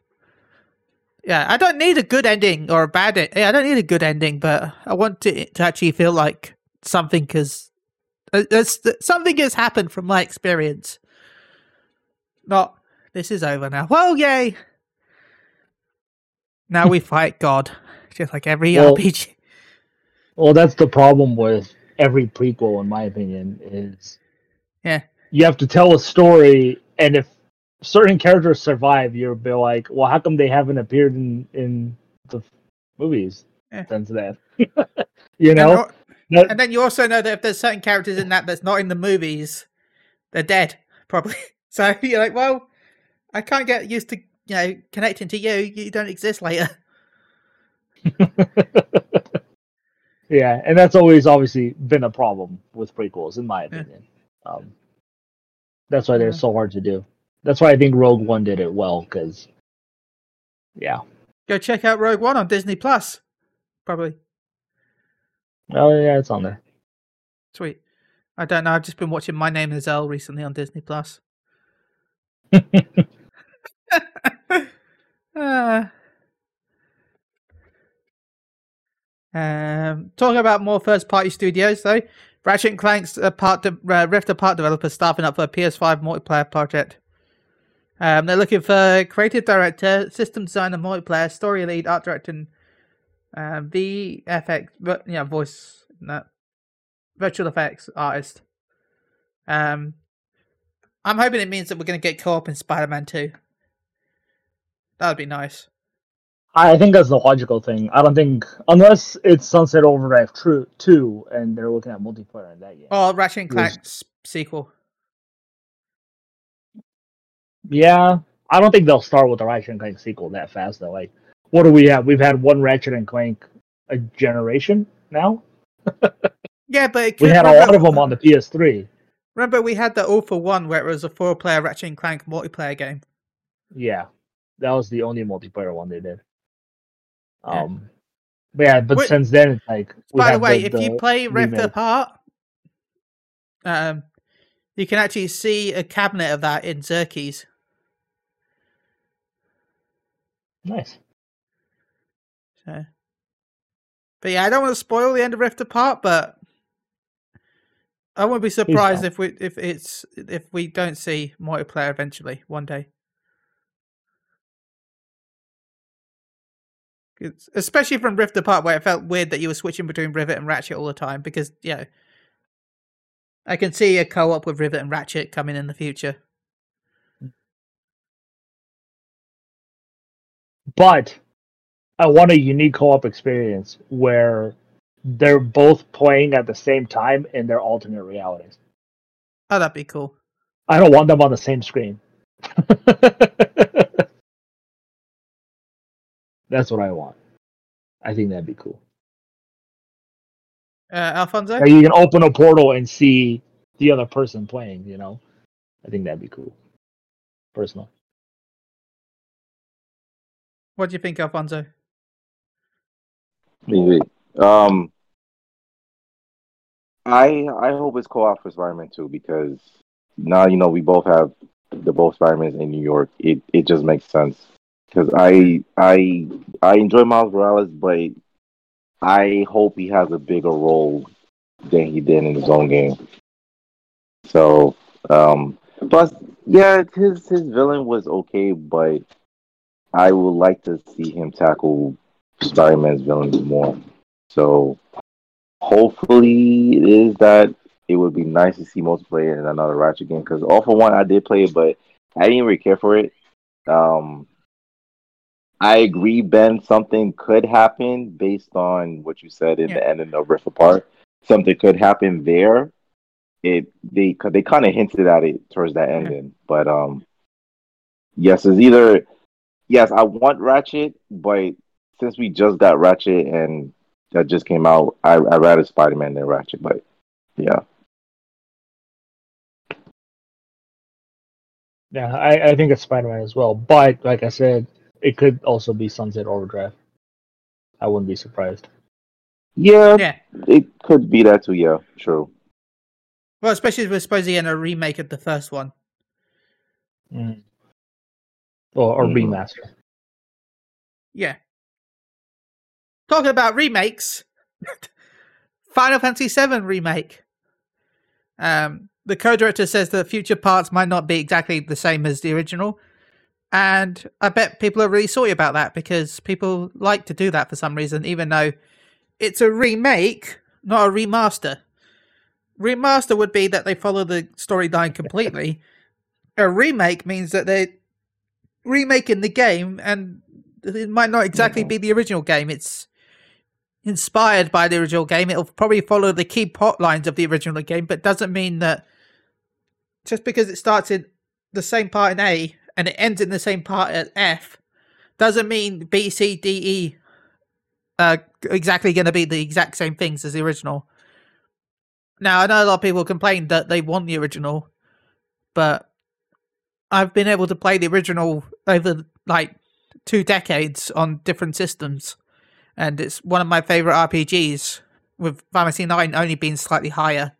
S1: Yeah, I don't need a good ending or a bad. Yeah, I don't need a good ending, but I want it to actually feel like something has Uh, there's- something has happened from my experience. Not this is over now. Well, yay! Now we [laughs] fight God, just like every
S2: Well-
S1: RPG.
S2: Well, that's the problem with every prequel, in my opinion. Is
S1: Yeah.
S2: you have to tell a story, and if certain characters survive, you'll be like, "Well, how come they haven't appeared in in the movies
S1: Yeah.
S2: since then?" [laughs] you know, That-
S1: and then you also know that if there's certain characters in that that's not in the movies, they're dead [laughs] probably. So you're like, well, I can't get used to you know connecting to you. You don't exist later. [laughs]
S2: yeah, and that's always obviously been a problem with prequels, in my
S1: Yeah.
S2: opinion. Um, that's why they're
S1: Yeah.
S2: so hard to do. That's why I think Rogue One did it well, because yeah,
S1: Go check out Rogue One on Disney Plus. Probably
S2: oh yeah, it's on there.
S1: sweet. I don't know. I've just been watching My Name Is Earl recently on Disney Plus. uh, [laughs] [laughs] um, talking about more first-party studios, though, Ratchet and Clank's uh, part de- uh, Rift Apart developers staffing up for a PS5 multiplayer project. Um, they're looking for creative director, system designer, multiplayer, story lead, art director, and um, VFX, but yeah, voice, no, virtual effects artist. Um, I'm hoping it means that we're going to get co-op in Spider-Man 2. That would be nice.
S2: I think that's the logical thing. I don't think unless it's Sunset Overdrive True Two, and they're looking at multiplayer in that game.
S1: Oh, Ratchet and Clank sequel.
S2: Yeah, I don't think they'll start with the Ratchet and Clank sequel that fast though. Like, what do we have? We've had one Ratchet and Clank a generation now. [laughs]
S1: Yeah, but
S2: We had a lot of them on the PS3.
S1: Remember, we had the All for One where it was a four-player Ratchet and Clank multiplayer game.
S2: Yeah, that was the only multiplayer one they did.
S1: Yeah.
S2: Um, but yeah, but since then it's like.
S1: By the way, if you play Rift
S2: remake.
S1: Apart, um, you can actually see a cabinet of that in Xerxes.
S2: nice.
S1: So, but yeah, I don't want to spoil the end of Rift Apart, but I won't be surprised if we if it's if we don't see multiplayer eventually one day. especially from Rift Apart, where it felt weird that you were switching between Rivet and Ratchet all the time, because you know, I can see a co-op with Rivet and Ratchet coming in the future.
S2: But I want a unique co-op experience where they're both playing at the same time in their alternate realities.
S1: Oh, that'd be cool.
S2: I don't want them on the same screen. [laughs] That's what I want. I think that'd be cool.
S1: Uh, Alfonso,
S2: Or you can open a portal and see the other person playing, you know? I think that'd be cool. Personally.
S1: what do you think, Alfonso?
S3: Maybe. Um, I I hope it's co-op for Spider-Man too because now you know we both have the both Spider-Mans in New York. It it just makes sense because I I I enjoy Miles Morales, but I hope he has a bigger role than he did in his own game. So um, plus yeah, his his villain was okay, but I would like to see him tackle Spider-Man's villains more. So hopefully it is that it would be nice to see multiplayer in another Ratchet game because all for one I did play it, but I didn't really care for it. Um, I agree, Ben. Something could happen based on what you said in
S1: Yeah.
S3: the ending of Rift Apart. Something could happen there. It they they kind of hinted at it towards that ending, but um, yes, it's either yes I want Ratchet, but since we just got Ratchet and that just came out, I I rather Spider Man than Ratchet, but yeah.
S2: Yeah, I, I think it's Spider Man as well. But like I said, it could also be Sunset Overdrive. I wouldn't be surprised.
S3: Yeah,
S1: Yeah.
S3: it could be that too. Yeah, true.
S1: Well, especially if we're supposed to get a remake of the first one.
S2: Mm. Or, or
S3: Mhm.
S2: remaster.
S1: Yeah. Talking about remakes, [laughs] Final Fantasy VII remake. Um, the co-director says that future parts might not be exactly the same as the original, and I bet people are really sorry about that because people like to do that for some reason, even though it's a remake, not a remaster. Remaster would be that they follow the storyline completely. [laughs] a remake means that they're remaking the game and it might not exactly
S3: Mhm.
S1: be the original game. It's inspired by the original game. It'll probably follow the key plot lines of the original game, but doesn't mean that just because it starts in the same part in A and it ends in the same part at F doesn't mean B, C, D, E are exactly going to be the exact same things as the original. Now, I know a lot of people complain that they want the original, but I've been able to play the original over like two decades on different systems, and it's one of my favorite RPGs. With Final Fantasy Nine only being slightly higher,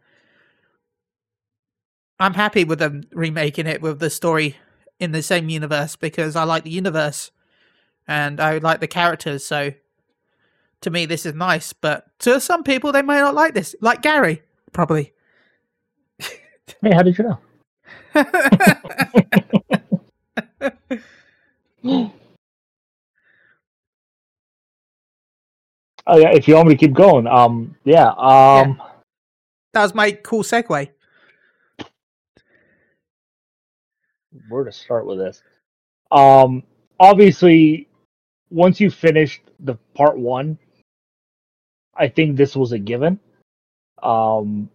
S1: I'm happy with them remaking it with the story in the same universe because I like the universe and I like the characters. So to me, this is nice. But to some people, they may not like this. Like Gary, probably.
S2: Hey, how did you know? [laughs] [laughs] [laughs] Oh yeah, if you want me to keep going, um, yeah, um,
S1: that was my cool segue.
S2: where to start with this? Um, obviously, once you finished the part one, I think this was a given, um,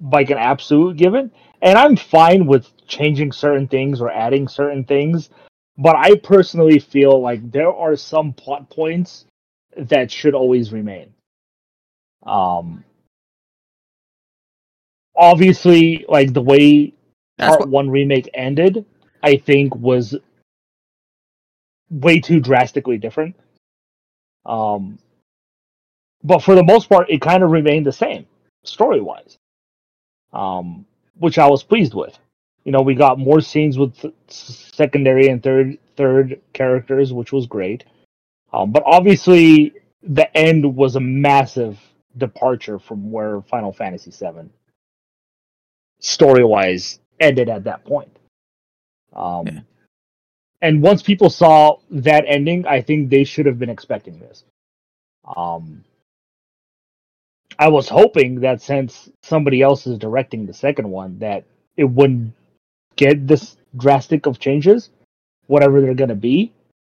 S2: like an absolute given, and I'm fine with changing certain things or adding certain things, but I personally feel like there are some plot points that should always remain. Um, obviously, like the way
S1: That's
S2: part
S1: what,
S2: one remake ended, I think was way too drastically different. Um, but for the most part, it kind of remained the same story wise, um, which I was pleased with. You know, we got more scenes with th- secondary and third third characters, which was great. Um, but obviously, the end was a massive departure from where Final Fantasy VII story wise ended at that point. Um,
S1: Yeah.
S2: And once people saw that ending, I think they should have been expecting this. Um, I was hoping that since somebody else is directing the second one, that it wouldn't get this drastic of changes, whatever they're going to be.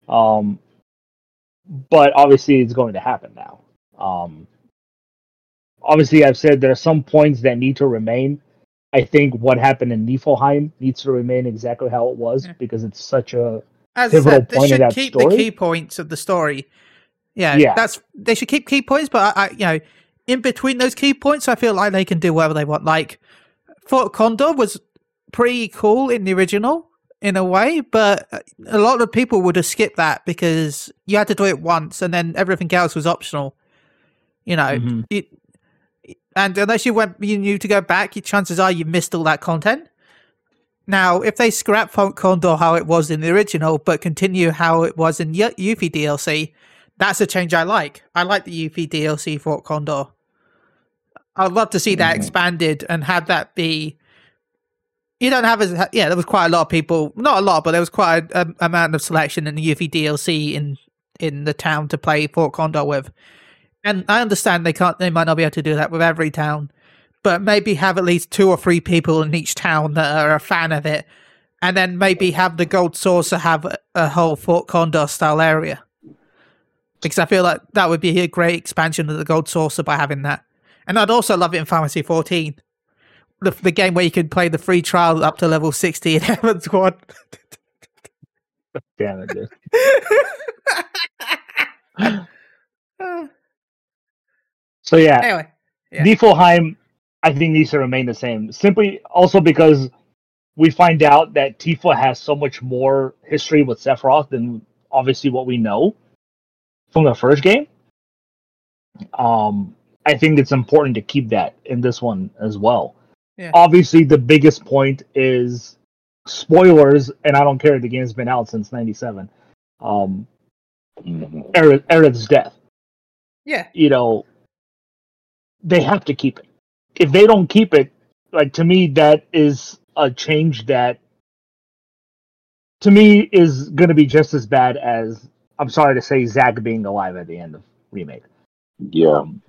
S2: Um, but obviously, it's going to happen now. Um, obviously, I've said there are some points that need to remain. I think what happened in Niflheim needs to remain exactly how it was
S1: Yeah.
S2: because it's such a
S1: as
S2: pivotal
S1: said, they
S2: point of
S1: should
S2: that
S1: keep
S2: story.
S1: the key points of the story. Yeah,
S2: Yeah.
S1: that's they should keep key points, but I, I, you know, in between those key points, I feel like they can do whatever they want. Like Fort Condor was pretty cool in the original in a way, but uh, a lot of people would have skipped that because you had to do it once, and then everything else was optional. You know,
S2: Mhm.
S1: it, and unless you went, you knew to go back, your chances are you missed all that content. Now, if they scrap Fort Condor how it was in the original, but continue how it was in Yu- Yuffie DLC, that's a change I like. I like the Yuffie DLC Fort Condor. I'd love to see that
S3: Mhm.
S1: expanded and have that be. You don't have as yeah. There was quite a lot of people, not a lot, but there was quite a, a amount of selection in the Yuffie DLC in in the town to play Fort Condor with. And I understand they can't, they might not be able to do that with every town, but maybe have at least two or three people in each town that are a fan of it, and then maybe have the Gold Saucer have a, a whole Fort Condor style area. Because I feel like that would be a great expansion of the Gold Saucer by having that. And I'd also love it in Fantasy 14. The, the game where you could play the free trial up to level 60 in [laughs] Heavensward.
S2: damn it, dude. [sighs] So yeah,
S1: anyway, Yeah.
S2: Niflheim, I think needs to remain the same. Simply also because we find out that Tifa has so much more history with Sephiroth than obviously what we know from the first game. Um, I think it's important to keep that in this one as well.
S1: Yeah.
S2: Obviously, the biggest point is spoilers, and I don't care. The game's been out since '97. Um. Aerith, Aerith's death
S1: yeah,
S2: you know, they have to keep it. If they don't keep it, like to me, that is a change that, to me, is going to be just as bad as I'm sorry to say Zack being alive at the end of remake.
S3: Yeah.
S2: Um,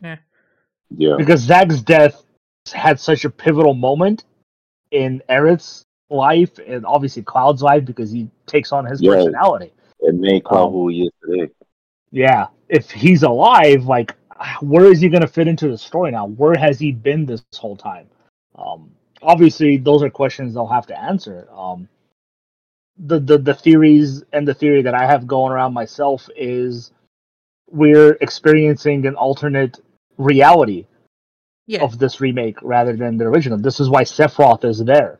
S3: Yeah.
S2: because Zack's death had such a pivotal moment in Aerith's life and obviously Cloud's life because he takes on his personality.
S3: It made Cloud
S2: Um,
S3: who he is today.
S2: Yeah, if he's alive, like where is he going to fit into the story now? Where has he been this whole time? Um, obviously, those are questions they'll have to answer. Um, the, the the theories and the theory that I have going around myself is we're experiencing an alternate reality
S1: yeah.
S2: of this remake rather than the original. This is why Sephiroth is there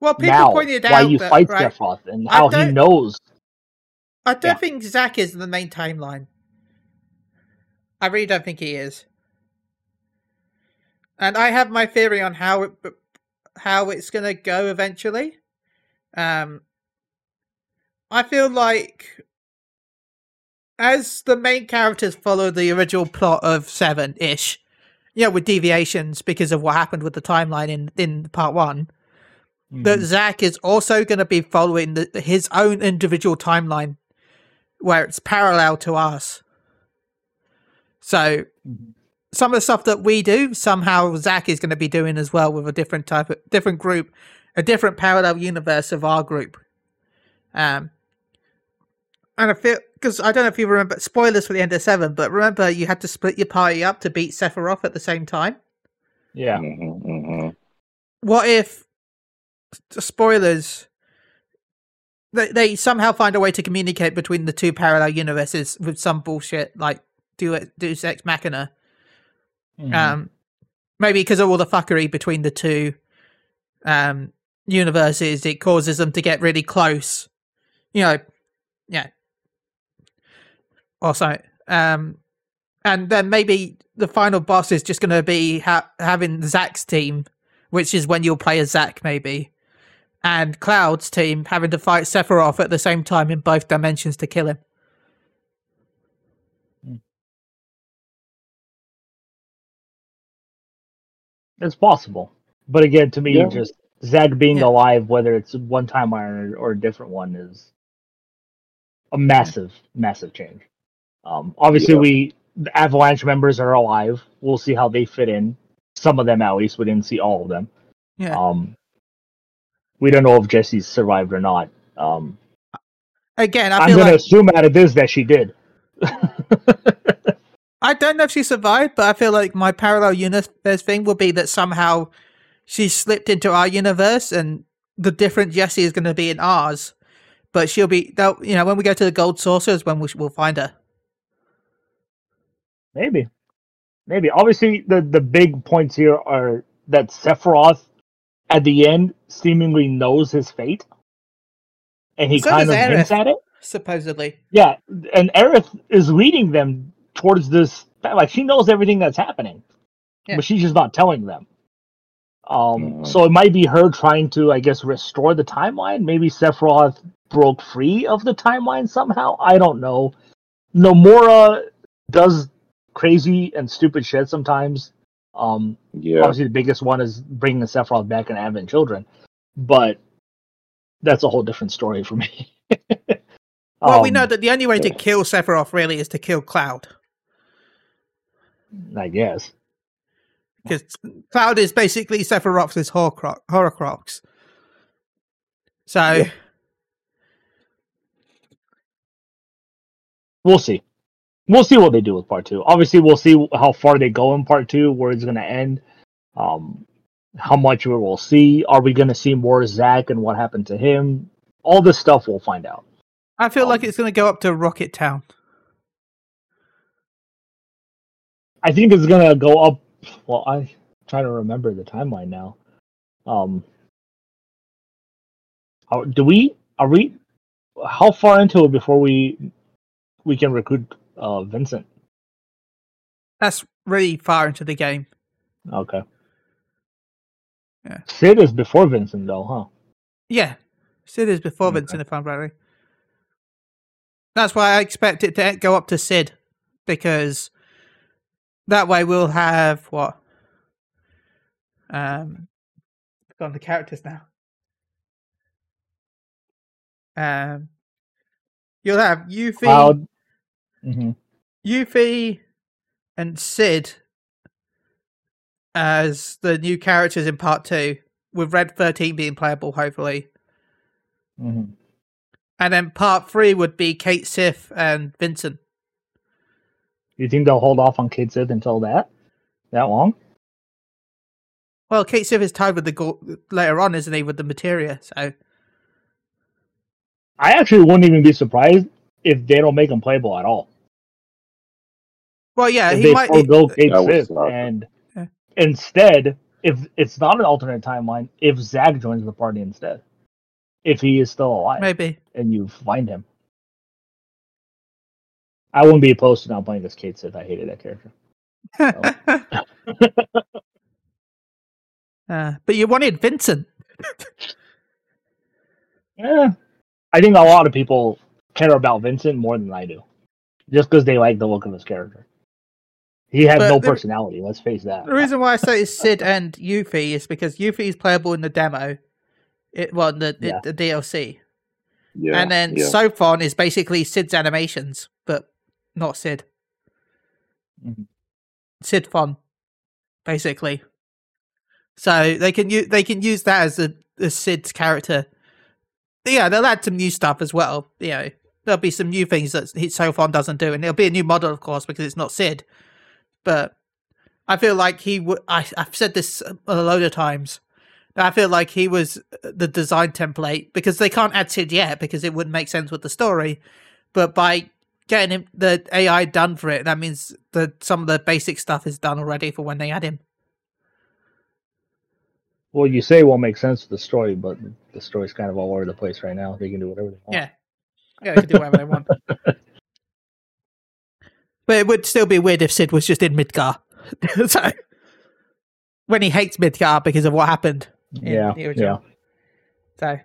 S1: well, people
S2: now.
S1: pointed
S2: Why
S1: out
S2: you
S1: that,
S2: fight
S1: right,
S2: Sephiroth and how he knows.
S1: I don't
S2: Yeah.
S1: think Zack is in the main timeline. I really don't think he is. And I have my theory on how it how it's going to go eventually. Um, I feel like as the main characters follow the original plot of Seven ish, you know, with deviations because of what happened with the timeline in in part one, that
S2: Mhm.
S1: Zack is also going to be following the, his own individual timeline where it's parallel to us. So
S2: Mhm.
S1: some of the stuff that we do, somehow Zack is going to be doing as well with a different type of different group, a different parallel universe of our group. Um, and I feel because I don't know if you remember spoilers for the end of seven, but remember you had to split your party up to beat Sephiroth at the same time.
S2: Yeah.
S3: Mhm, mhm.
S1: What if spoilers? They they somehow find a way to communicate between the two parallel universes with some bullshit like Deus Deus Ex Machina.
S2: Mhm.
S1: Um, maybe because of all the fuckery between the two um universes, it causes them to get really close. You know, yeah. Also, um, and then maybe the final boss is just going to be ha- having Zack's team, which is when you'll play as Zack, maybe, and Cloud's team having to fight Sephiroth at the same time in both dimensions to kill him.
S2: It's possible, but again, to me,
S3: Yeah.
S2: just Zack being
S1: Yeah.
S2: alive, whether it's one timeline or, or a different one, is a massive, massive change. Um, obviously,
S3: Yeah.
S2: we the Avalanche members are alive. We'll see how they fit in. Some of them, at least, we didn't see all of them.
S1: Yeah.
S2: Um, we don't know if Jessie's survived or not. Um,
S1: Again, I
S2: I'm
S1: feel
S2: going to assume out of this that she did. [laughs]
S1: I don't know if she survived, but I feel like my parallel universe thing will be that somehow she slipped into our universe, and the different Jessie is going to be in ours. But she'll be, they'll- you know, when we go to the Gold Saucers, when we, we'll find her.
S2: Maybe, maybe. Obviously, the the big points here are that Sephiroth at the end seemingly knows his fate, and he
S1: So
S2: kind
S1: does
S2: of hints at it.
S1: Supposedly,
S2: Yeah, and Aerith is leading them towards this. Like she knows everything that's happening,
S1: Yeah.
S2: but she's just not telling them. Um,
S3: Mhm.
S2: so it might be her trying to, I guess, restore the timeline. Maybe Sephiroth broke free of the timeline somehow. I don't know. Nomura does crazy and stupid shit sometimes. Um,
S3: Yeah.
S2: obviously the biggest one is bringing the Sephiroth back and having children, but that's a whole different story for me. [laughs]
S1: well, we
S2: Um,
S1: know that the only way to kill Sephiroth really is to kill Cloud,
S2: I guess.
S1: because Cloud is basically Sephiroth's Horcrux. Horcrux. So,
S3: Yeah.
S2: We'll see. We'll see what they do with part two. Obviously, we'll see how far they go in part two, where it's going to end, um, how much we will see. Are we going to see more Zack and what happened to him? All this stuff we'll find out.
S1: I feel like
S2: Um,
S1: it's going to go up to Rocket Town.
S2: I think it's going to go up. Well, I'm trying to remember the timeline now. Um, do we? Are we? How far into it before we we can recruit uh, Vincent?
S1: That's really far into the game.
S2: Okay.
S1: Yeah.
S2: Cid is before Vincent, though, huh?
S1: Yeah, Cid is before
S2: Okay.
S1: Vincent, if I'm right. That's why I expect it to go up to Cid, because that way we'll have what? Um, on the characters now. Um, you'll have Yuffie,
S2: Cloud.
S1: Yuffie, and Cid as the new characters in part two, with Red Thirteen being playable, hopefully.
S2: hmm
S1: And then part three would be Cait Sith and Vincent.
S2: You think they'll hold off on Cait Sith until that? That long?
S1: Well, Cait Sith is tied with the go- later on, isn't he, with the materia? So
S2: I actually wouldn't even be surprised if they don't make him playable at all.
S1: Well, yeah,
S2: if
S1: he
S2: they
S1: might.
S2: forego Kate
S3: That
S2: Sith
S3: suck.
S2: and
S1: Yeah.
S2: instead, if it's not an alternate timeline, if Zack joins the party instead, if he is still alive
S1: maybe.
S2: and you find him, I wouldn't be opposed to not playing this Cait Sith. I hated that character. [laughs]
S1: uh, but you wanted Vincent. [laughs]
S2: Eh, I think a lot of people care about Vincent more than I do, just because they like the look of his character. He has
S1: But
S2: no
S1: the-
S2: personality. Let's face that.
S1: The reason why I say it's Cid and Yuffie is because Yuffie is playable in the demo, it well in the,
S2: Yeah.
S1: the DLC,
S3: Yeah.
S1: and then
S3: yeah.
S1: Sophon is basically Cid's animations, but not Cid.
S2: Mhm.
S1: Sid Fon, basically. So they can use they can use that as a as Cid's character. Yeah, they'll add some new stuff as well. You know, there'll be some new things that he- Sophon doesn't do, and it'll be a new model, of course, because it's not Cid. But I feel like he would. I I've said this a load of times. I feel like he was uh, the design template because they can't add Cid yet because it wouldn't make sense with the story. But by getting him the AI done for it, that means that some of the basic stuff is done already for when they add him.
S2: Well, you say it won't make sense with the story, but the story's kind of all over the place right now. They can do whatever they want.
S1: Yeah. Yeah, they can do whatever they want. [laughs] But it would still be weird if Cid was just in Midgar. [laughs] so when he hates Midgar because of what happened. in
S2: yeah,
S1: the
S2: yeah.
S1: So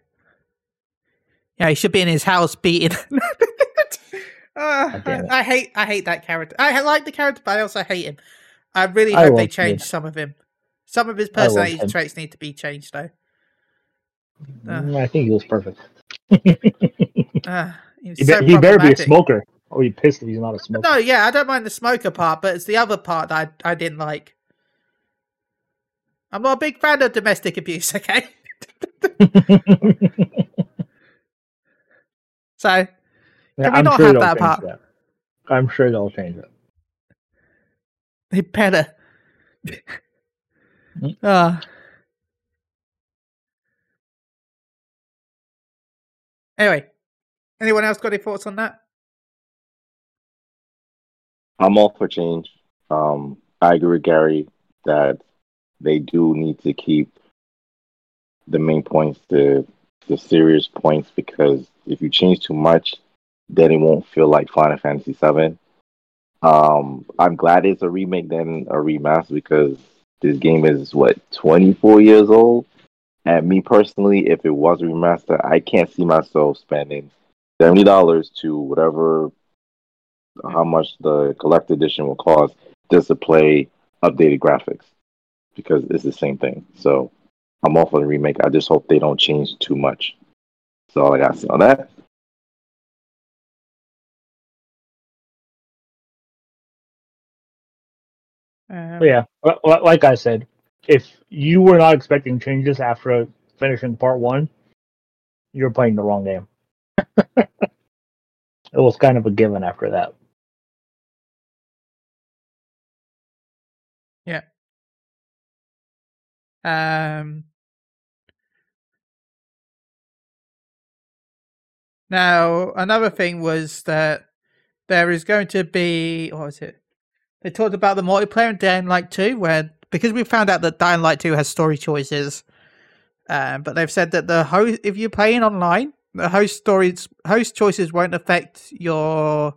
S1: yeah, he should be in his house beating. Uh, [laughs]
S2: God.
S1: I, I hate I hate that character. I like the character, but I also hate him. I really
S2: I
S1: hope they change
S2: Cid.
S1: some of him. Some of his personality traits need to be changed, though.
S2: Mm, I think he was perfect.
S1: Uh, he's
S2: He,
S1: so
S2: be- he better be a smoker, or he pissed if he's not a smoker.
S1: No, yeah, I don't mind the smoker part, but it's the other part that I, I didn't like. I'm not a big fan of domestic abuse, [laughs] okay? [laughs] So,
S2: Yeah,
S1: Can we
S2: I'm
S1: not
S2: sure
S1: have that part?
S2: that. I'm sure they'll change it. [laughs]
S1: they better. Ah. Anyway, anyone else got any thoughts on that?
S3: I'm all for change. Um, I agree with Gary that they do need to keep the main points to the serious points because if you change too much, then it won't feel like Final Fantasy VII. Um, I'm glad it's a remake than a remaster because this game is what 24 years old. And me personally, if it was a remaster, I can't see myself spending seventy dollars to whatever how much the collector edition will cost just to play updated graphics because it's the same thing. So I'm all for the remake. I just hope they don't change too much. So all I got to say on that.
S1: Um,
S2: yeah, li- li- like I said, if you were not expecting changes after finishing part one, you're playing the wrong game. [laughs] it was kind of a given after that.
S1: Um. Now, another thing was that there is going to be what was it? They talked about the multiplayer in Dying Light 2, where because we found out that Dying Light 2 has story choices, um, but they've said that the host, if you're playing online, the host stories, host choices won't affect your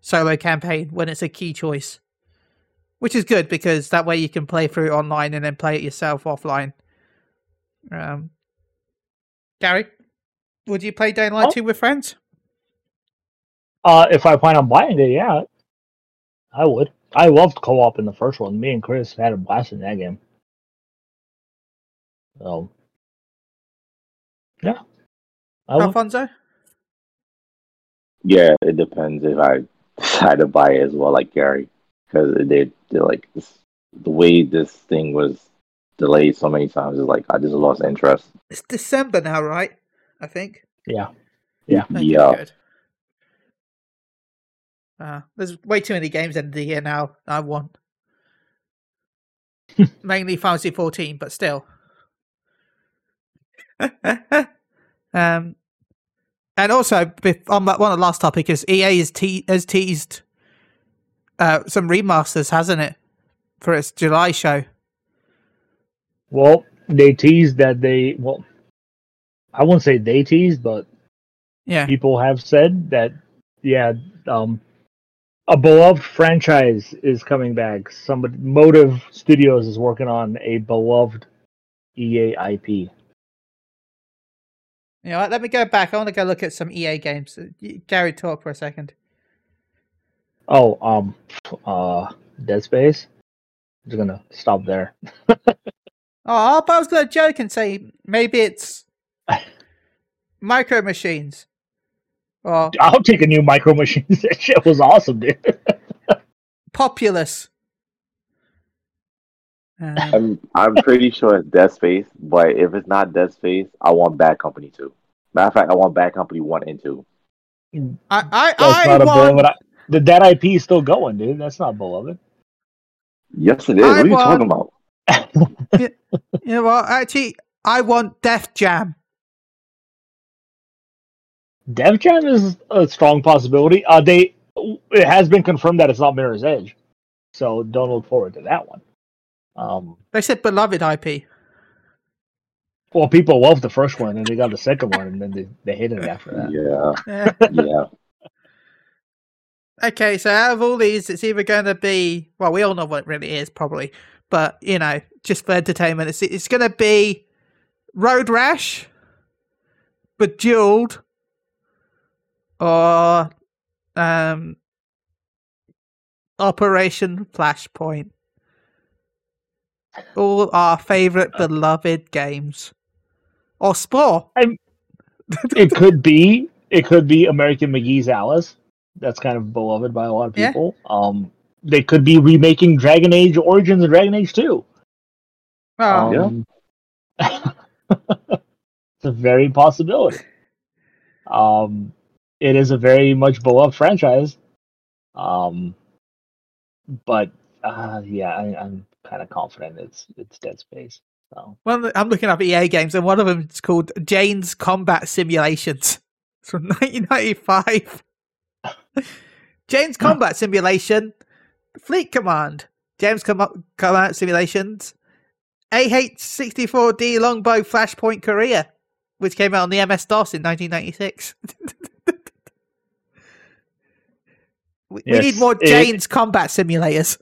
S1: solo campaign when it's a key choice, which is good because that way you can play through it online and then play it yourself offline. Um, Gary, would you play Dying Light
S2: Oh.
S1: 2 with friends?
S2: Uh, if I plan on buying it, yeah, I would. I loved co-op in the first one. Me and Chris had a blast in that game. So, yeah, I would.
S1: Alfonso?
S3: Yeah, it depends if I [laughs] decide to buy it as well, like Gary, because they they like this, the way this thing was delayed so many times is like I just lost interest.
S1: It's December now, right? I think.
S2: Yeah,
S1: Okay,
S3: Yeah.
S1: good. Uh, there's way too many games end of the year now. I want [laughs] mainly Fantasy 14, but still. [laughs] um, and also bef- on that one, the last topic is EA is te- has teased uh, some remasters, hasn't it, for its July show?
S2: Well, they teased that they well, I won't say they teased, but
S1: Yeah,
S2: people have said that yeah, um, a beloved franchise is coming back. Somebody, Motive Studios is working on a beloved EA IP.
S1: You know? Let me go back. I want to go look at some EA games. Gary, talk for a second.
S2: Oh, um, uh, Dead Space. I'm just gonna stop there.
S1: Oh, I was going to joke and say maybe it's [laughs] micro machines. Or
S2: I'll take a new Micro Machines. [laughs] that shit was awesome, dude. [laughs]
S1: Populous. Um,
S3: I'm I'm pretty sure it's Dead Space, but if it's not Dead Space, I want Bad Company two. Matter of fact, I want Bad Company one and two.
S1: I, I,
S2: That's
S1: I
S2: not a
S1: want,
S2: beloved. The that IP is still going, dude. That's not beloved.
S3: Yes, it is.
S1: I
S3: what are you
S1: want-
S3: talking about? [laughs]
S1: you know what? Actually, I want Def Jam.
S2: Def Jam is a strong possibility. Uh, they it has been confirmed that it's not Mirror's Edge, so don't look forward to that one. Um,
S1: They said beloved IP.
S2: well, people loved the first one, and they got the second one, and then they, they hated it after that.
S3: Yeah,
S1: Yeah.
S3: yeah.
S1: Okay, so out of all these, it's either going to be well, we all know what it really is, probably, but you know, just for entertainment, it's it's going to be Road Rash, Bejeweled, or um, Operation Flashpoint. All our favorite beloved games, or Spore. [laughs]
S2: it could be it could be American McGee's Alice. That's kind of beloved by a lot of
S1: Yeah.
S2: people. Um, they could be remaking Dragon Age Origins and Dragon Age Two.
S1: Oh,
S3: Yeah.
S2: Um, [laughs] it's a very possibility. Um, it is a very much beloved franchise. Um, but uh, yeah, I, I'm kind of confident it's it's Dead Space. So
S1: Well, I'm looking up EA games, and one of them is called Jane's Combat Simulations. It's from [laughs] 1995. Jane's Combat Simulation, Fleet Command, James Com- Combat Simulations, AH-64D Longbow Flashpoint Korea, which came out on the MS DOS in 1996. [laughs] we, we need
S2: Yes,
S1: more
S2: it-
S1: Combat Simulators.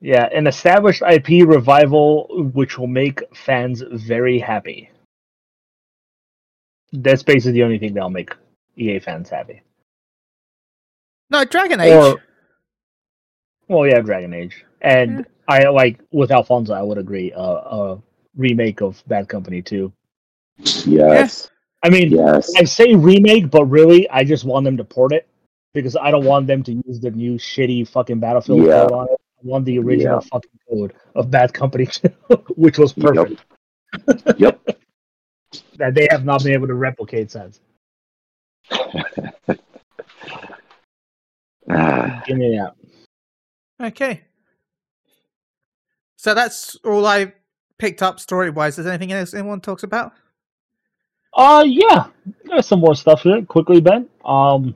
S2: yeah, an established IP revival which will make fans very happy. Space is the only thing that'll make EA fans happy.
S1: No, Dragon Age.
S2: Or, well, yeah, Dragon Age, and I like with Alfonso. I would agree. Uh, a remake of Bad Company too.
S3: Yes,
S2: I mean,
S3: yes.
S2: I say remake, but really, I just want them to port it because I don't want them to use the new shitty fucking Battlefield
S3: Yeah.
S2: code on it. I want the original
S3: Yeah.
S2: fucking code of Bad Company [laughs] 2, which was perfect.
S3: Yep. [laughs]
S2: That they have not been able to replicate since.
S3: Ah,
S2: Give me that.
S1: Okay. So that's all I picked up story wise. Is there anything else anyone talks about?
S2: Uh, yeah, there's some more stuff here. Quickly, Ben. Um,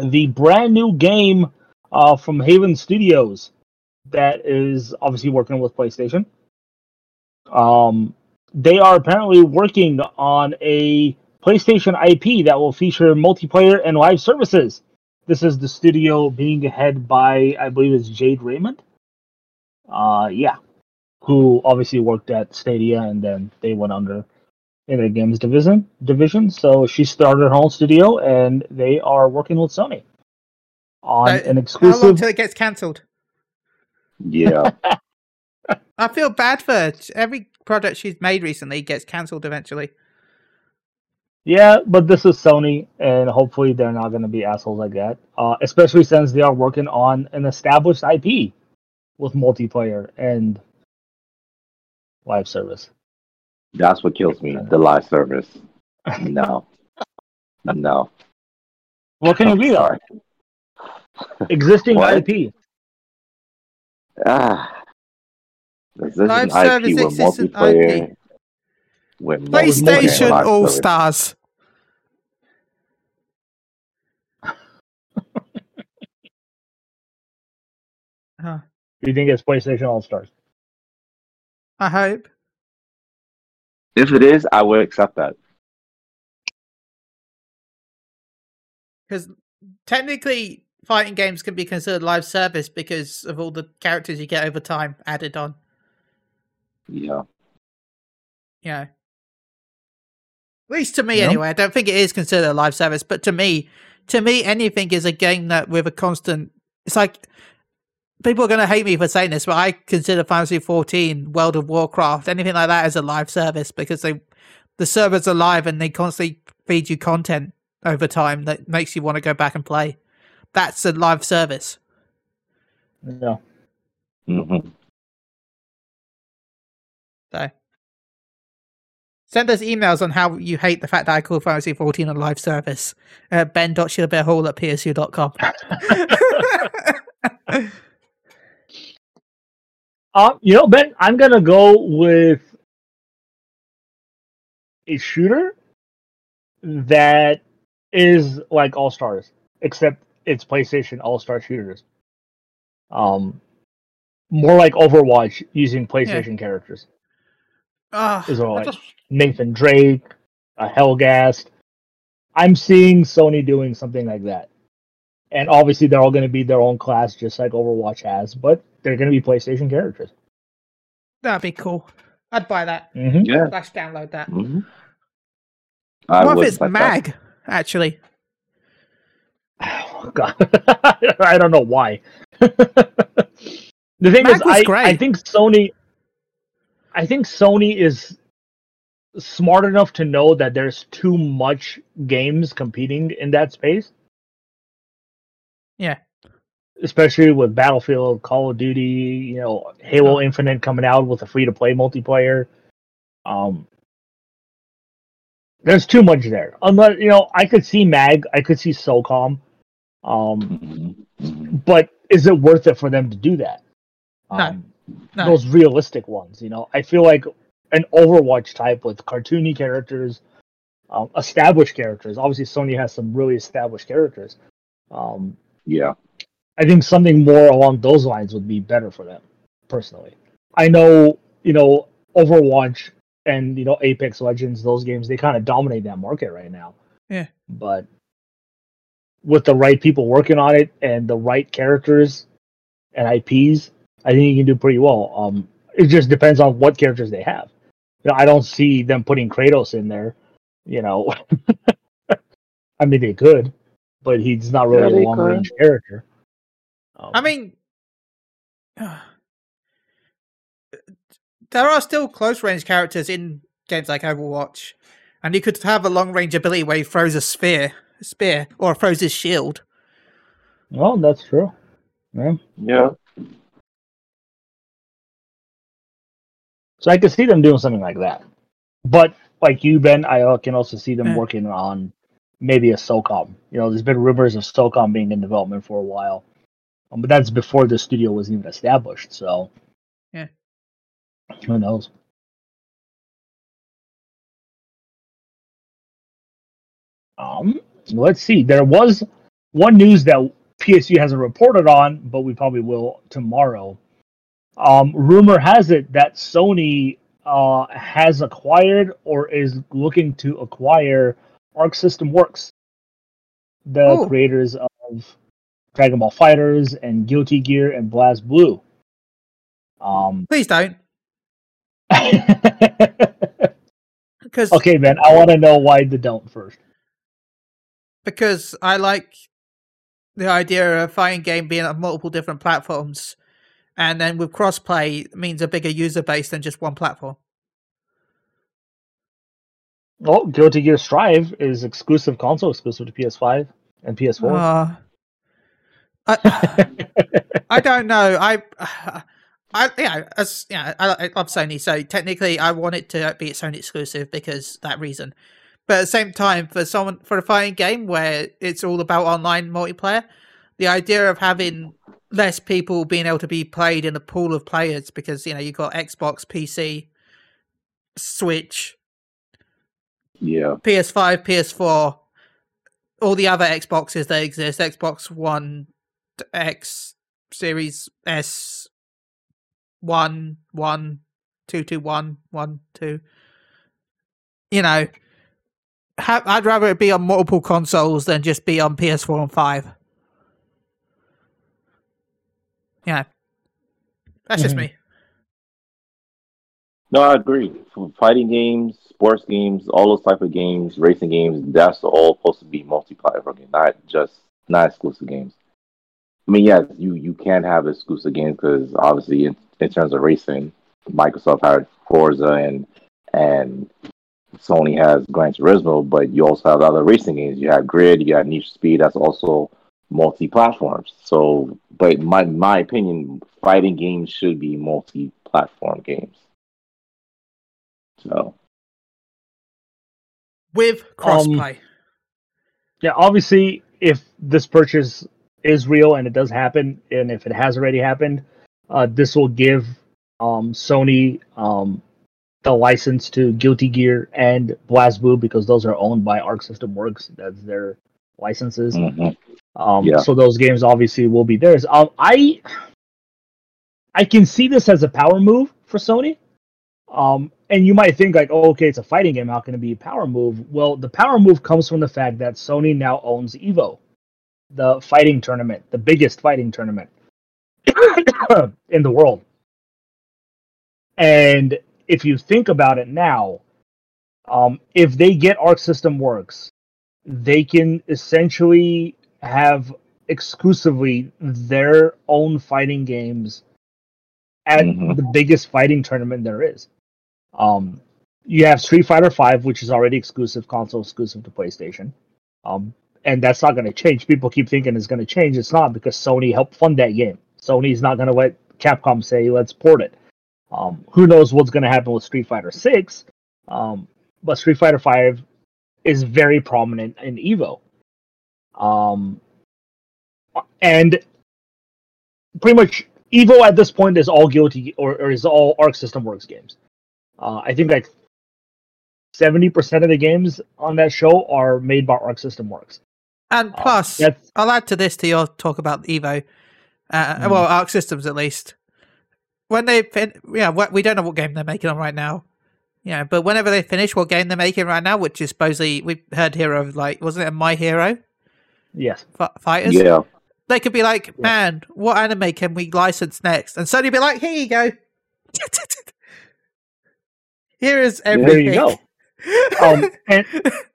S2: the brand new game uh, from Haven Studios that is obviously working with PlayStation. Um, they are apparently working on a PlayStation IP that will feature multiplayer and live services. This is the studio being head by, I believe, it's Jade Raymond. Uh, yeah, who obviously worked at Stadia and then they went under in the games division division. So she started her own studio, and they are working with Sony on
S1: Uh,
S2: an
S1: How long
S2: exclusive.
S1: till it gets cancelled?
S3: yeah. [laughs]
S1: I feel bad for her. Every project she's made recently gets cancelled eventually.
S2: Yeah, but this is Sony, and hopefully they're not going to be assholes like that. Uh, especially since they are working on an established IP with multiplayer and live service.
S3: That's what kills me. The live service. [laughs] No. No.
S2: What can it
S3: I'm
S2: be though? Existing
S3: What?
S2: IP.
S3: Ah. This
S1: Live
S3: IP
S1: service
S3: with
S1: existent
S3: multiplayer.
S1: IP.
S3: With multiplayer
S1: PlayStation
S3: live
S1: All. Stars. Huh,
S2: Do you think it's PlayStation All Stars?
S1: I hope.
S3: If it is, I will accept that.
S1: Because technically, fighting games can be considered live service because of all the characters you get over time added on.
S3: Yeah.
S1: you know, at least to me
S2: Yeah.
S1: anyway. I don't think it is considered a live service, but to me, to me, anything is a game that with a constant. It's like people are going to hate me for saying this, but I consider Fantasy 14, World of Warcraft, anything like that as a live service because they, the servers are live and they constantly feed you content over time that makes you want to go back and play. That's a live service.
S2: Yeah.
S3: Mhm.
S1: So send us emails on how you hate the fact that I call Fantasy 14 a live service. Uh, ben.shilbearhall at psu.com. [laughs]
S2: Uh, you know, Ben, I'm gonna go with a shooter that is like All Stars, except it's PlayStation All Star shooters. Um, more like Overwatch using PlayStation characters. Is all
S1: I
S2: right.
S1: just-
S2: Nathan Drake, a Helghast. I'm seeing Sony doing something like that. And obviously, they're all going to be their own class, just like Overwatch has, but they're going to be PlayStation characters.
S1: that'd be cool. I'd buy that.
S2: hmm
S3: Yeah.
S1: Slash download that.
S3: Mhm. I
S1: what if it's
S3: like that.
S1: Mag, actually? [sighs]
S2: Oh, God. [laughs] I don't know why. [laughs] the thing
S1: Mag
S2: is,
S1: was
S2: I,
S1: great.
S2: I think Sony. I think Sony is smart enough to know that there's too much games competing in that space.
S1: Yeah.
S2: especially with Battlefield, Call of Duty, you know, Halo Infinite coming out with a free to play multiplayer. Um, there's too much there. Unless you know, I could see Mag, I could see SOCOM, um,
S3: Mhm. Mhm.
S2: but is it worth it for them to do that?
S1: No.
S2: Um,
S1: No.
S2: Those realistic ones, you know, I feel like an Overwatch type with cartoony characters, um, established characters. Obviously, Sony has some really established characters. Um,
S3: Yeah.
S2: I think something more along those lines would be better for them, personally. I know, you know, Overwatch and you know Apex Legends, those games, they kind of dominate that market right now.
S1: Yeah.
S2: But with the right people working on it and the right characters and IPs, I think you can do pretty well. Um, it just depends on what characters they have. You know, I don't see them putting Kratos in there. You know, [laughs] I mean they could, but he's not really
S3: they
S2: a long range character. Um,
S1: I mean, [sighs] there are still close range characters in games like Overwatch, and you could have a long range ability where he throws a spear, spear, or throws his shield.
S2: well, that's true. Yeah.
S3: Yeah.
S2: So I could see them doing something like that. But like you, Ben, I uh, can also see them
S1: Yeah.
S2: working on maybe a SOCOM. You know, there's been rumors of SOCOM being in development for a while, um, but that's before the studio was even established. So
S1: Yeah.
S2: who knows? Um, let's see. There was one news that PSU hasn't reported on, but we probably will tomorrow. Um, rumor has it that Sony uh, has acquired or is looking to acquire Arc System Works, the
S1: Oh.
S2: creators of Dragon Ball FighterZ and Guilty Gear and BlazBlue. Um,
S1: Please don't, [laughs] because
S2: okay, man, I want to know why the don't first.
S1: because I like the idea of a fighting game being on multiple different platforms, and then with crossplay means a bigger user base than just one platform.
S2: Well, Guilty Gear Strive is exclusive console exclusive to PS5 and PS4.
S1: Uh, I, [laughs] I don't know. I, [sighs] I yeah, as yeah, I, I love Sony, so technically I want it to be its own exclusive because that reason. But at the same time, for someone for a fighting game where it's all about online multiplayer, the idea of having less people being able to be played in a pool of players because you know you've got Xbox, PC, Switch,
S3: Yeah.
S1: PS5, PS4, all the other Xboxes that exist, Xbox One, X, Series S, one, one, two, two, one, one, two. You know, ha- I'd rather it be on multiple consoles than just be on PS4 and five. Yeah, that's just
S2: Mhm.
S1: me.
S3: No, I agree. For fighting games, sports games, all those type of games, racing games, that's all supposed to be multi-platform game, not just not exclusive games. I mean, yes, you you can have exclusive games because obviously, in, in terms of racing, Microsoft had Forza and and Sony has Gran Turismo, but you also have other racing games. You have Grid, you have for Speed. That's also multi-platforms. So, but my my opinion, fighting games should be multi-platform games. So,
S1: with crossplay.
S2: Yeah, obviously, if this purchase is real and it does happen, and if it has already happened, uh, this will give um, Sony um, the license to Guilty Gear and BlazBlue because those are owned by Arc System Works. That's their licenses.
S3: mhm.
S2: Um,
S3: Yeah.
S2: So those games obviously will be theirs. Um, I I can see this as a power move for Sony. Um, and you might think like, oh, okay, it's a fighting game. How can it be a power move? Well, the power move comes from the fact that Sony now owns Evo, the fighting tournament, the biggest fighting tournament [coughs] in the world. And if you think about it now, um, if they get Arc System Works, they can essentially have exclusively their own fighting games at
S3: Mhm.
S2: the biggest fighting tournament there is. Um, you have Street Fighter Five, which is already exclusive, console exclusive to PlayStation, um, and that's not going to change. People keep thinking it's going to change. It's not because Sony helped fund that game. Sony's not going to let Capcom say let's port it. Um, who knows what's going to happen with Street Fighter Six? Um, but Street Fighter Five is very prominent in Evo. Um, and pretty much Evo at this point is all guilty or, or is all Arc System Works games. Uh, I think like seventy percent of the games on that show are made by Arc System Works.
S1: And
S2: Uh,
S1: plus,
S2: that's
S1: I'll add to this to your talk about Evo. Uh,
S2: Mm.
S1: Well, Arc Systems at least. When they fin- yeah, we don't know what game they're making on right now. Yeah, but whenever they finish what game they're making right now, which is supposedly we heard here of like wasn't it My Hero
S2: yes,
S1: F- Fighters?
S3: yeah,
S1: They could be like, man, what anime can we license next? And Sony be like, here you go. [laughs] Here is everything.
S2: there you go. [laughs] Um, and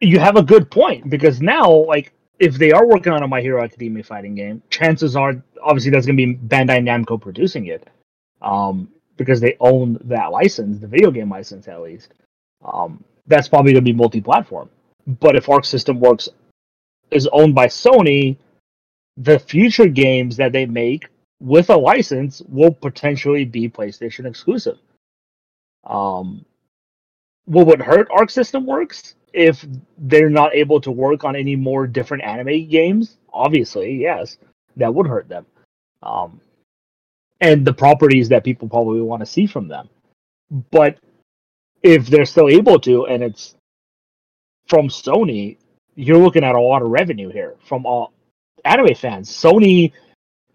S2: you have a good point because now, like, if they are working on a My Hero Academia fighting game, chances are, obviously, that's going to be Bandai Namco producing it, um, because they own that license, the video game license at least. Um, that's probably going to be multi-platform. But if Arc System Works is owned by Sony, the future games that they make with a license will potentially be PlayStation exclusive. Um, what would hurt Arc System Works if they're not able to work on any more different anime games? Obviously, yes, that would hurt them. Um, and the properties that people probably want to see from them. But if they're still able to, and it's from Sony, you're looking at a lot of revenue here from all anime fans. Sony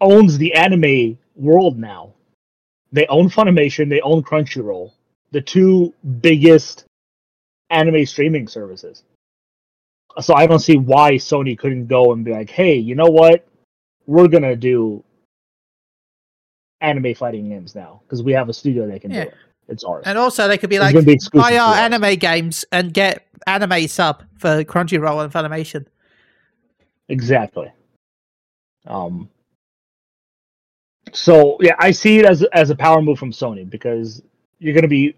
S2: owns the anime world now. They own Funimation, they own Crunchyroll, the two biggest anime streaming services. So I don't see why Sony couldn't go and be like, "Hey, you know what? We're gonna do anime fighting games now because we have a studio that can
S1: Yeah.
S2: do it. It's ours."
S1: And also, they could be like,
S2: be
S1: buy our anime games and get anime sub for Crunchyroll and Funimation.
S2: Exactly. Um. So yeah, I see it as as a power move from Sony because you're gonna be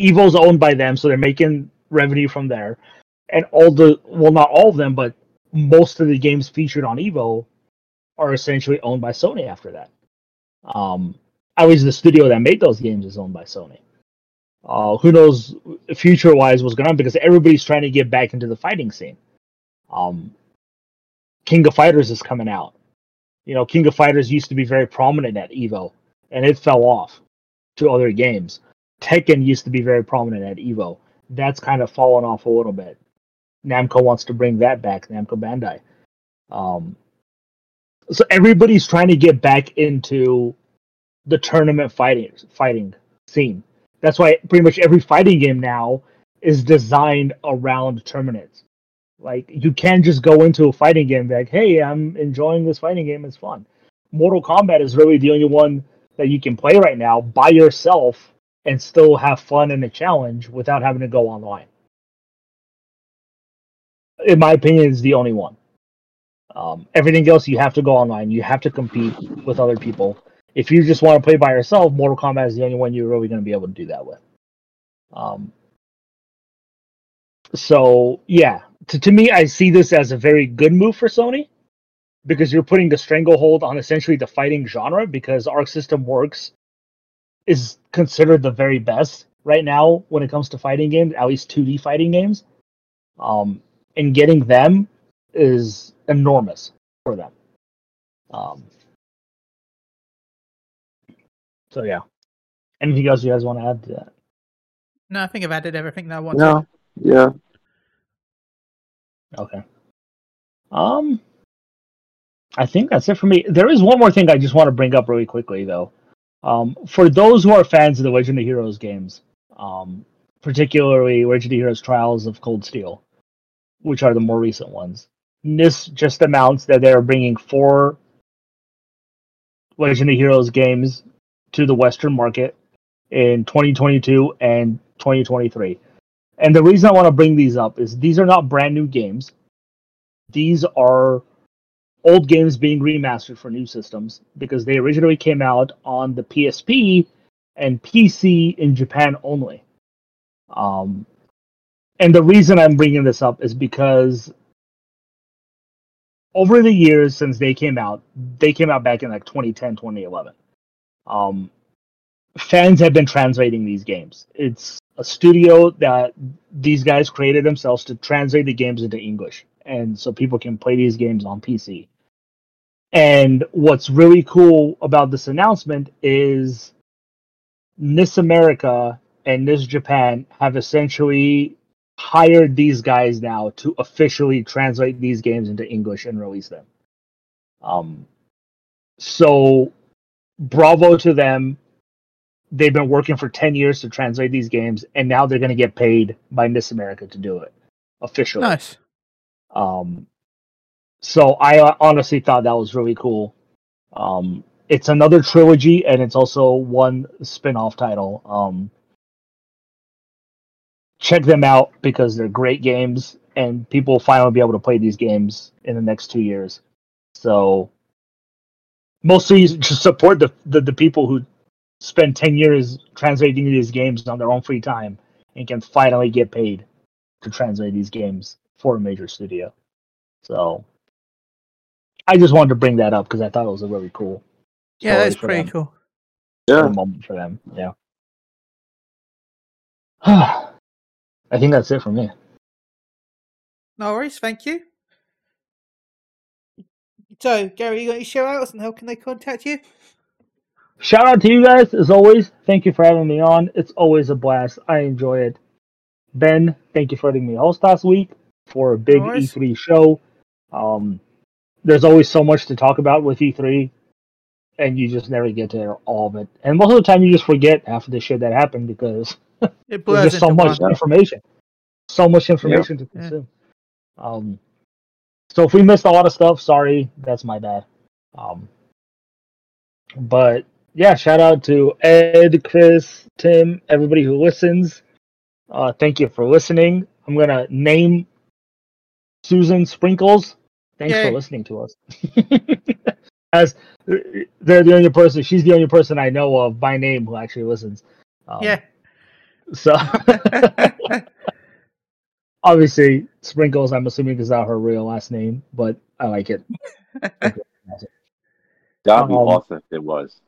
S2: Evo's owned by them, so they're making revenue from there, and all the well, not all of them, but most of the games featured on Evo are essentially owned by Sony after that. Um, at least the studio that made those games is owned by Sony. Uh, who knows future wise what's going on because everybody's trying to get back into the fighting scene. Um, King of Fighters is coming out. You know, King of Fighters used to be very prominent at Evo, and it fell off to other games. Tekken used to be very prominent at Evo. That's kind of fallen off a little bit. Namco wants to bring that back, Namco Bandai. Um, so everybody's trying to get back into the tournament fighting fighting scene. That's why pretty much every fighting game now is designed around tournaments. Like you can't just go into a fighting game and like, "Hey, I'm enjoying this fighting game. It's fun." Mortal Kombat is really the only one that you can play right now by yourself and still have fun in a challenge without having to go online. In my opinion, is the only one. Um, everything else you have to go online. You have to compete with other people. If you just want to play by yourself, Mortal Kombat is the only one you're really going to be able to do that with. Um, so yeah, to, to me, I see this as a very good move for Sony because you're putting the stranglehold on essentially the fighting genre because Arc System Works is considered the very best right now when it comes to fighting games, at least 2D fighting games. Um, and getting them is enormous for them. Um, so yeah. Anything else you guys want to add to that?
S1: No, I think I've added everything that I want.
S3: No, yeah.
S2: Okay. Um, I think that's it for me. There is one more thing I just want to bring up really quickly, though. Um, for those who are fans of the Legend of Heroes games, um, particularly Legend of Heroes Trials of Cold Steel, which are the more recent ones, NIS just announced that they're bringing four Legend of Heroes games to the Western market in 2022 and 2023. And the reason I want to bring these up is these are not brand new games. These are old games being remastered for new systems because they originally came out on the PSP and PC in Japan only. Um, and the reason I'm bringing this up is because over the years since they came out, they came out back in like 2010, 2011. Um, fans have been translating these games. It's a studio that these guys created themselves to translate the games into English, and so people can play these games on PC. And what's really cool about this announcement is NIS America and NIS Japan have essentially hired these guys now to officially translate these games into English and release them. Um, so bravo to them they've been working for 10 years to translate these games and now they're going to get paid by NIS America to do it officially.
S1: Nice.
S2: Um, so I uh, honestly thought that was really cool. Um, it's another trilogy and it's also one spin-off title. Um, check them out because they're great games and people will finally be able to play these games in the next two years. So mostly just support the, the, the people who spend 10 years translating these games on their own free time and can finally get paid to translate these games for a major studio. So I just wanted to bring that up because I thought it was a really cool.
S1: Yeah,
S2: it's
S1: pretty
S2: them,
S1: cool.
S2: cool
S3: Yeah.
S2: moment for them. Yeah. [sighs] I think that's it for me.
S1: No worries, thank you. So, Gary, you got any shout outs and how can they contact you?
S2: Shout out to you guys as always. Thank you for having me on. It's always a blast. I enjoy it. Ben, thank you for letting me host last week for a big
S1: No.
S2: E3 show. Um, there's always so much to talk about with E3, and you just never get to all of it. And most of the time, you just forget half of the shit that happened because
S1: It [laughs]
S2: there's just so much
S1: one.
S2: information, so much information to
S1: Yeah.
S2: consume. Um, so if we missed a lot of stuff, sorry, that's my bad. Um, but yeah, shout out to Ed, Chris, Tim, everybody who listens. Uh, thank you for listening. I'm gonna name Susan Sprinkles. Thanks
S1: Yay.
S2: for listening to us. [laughs] As they're the only person, she's the only person I know of by name who actually listens. Um,
S1: Yeah.
S2: So [laughs] [laughs] obviously, Sprinkles. I'm assuming is not her real last name, but I like it. [laughs]
S3: That'd be
S2: Um,
S3: awesome if it was.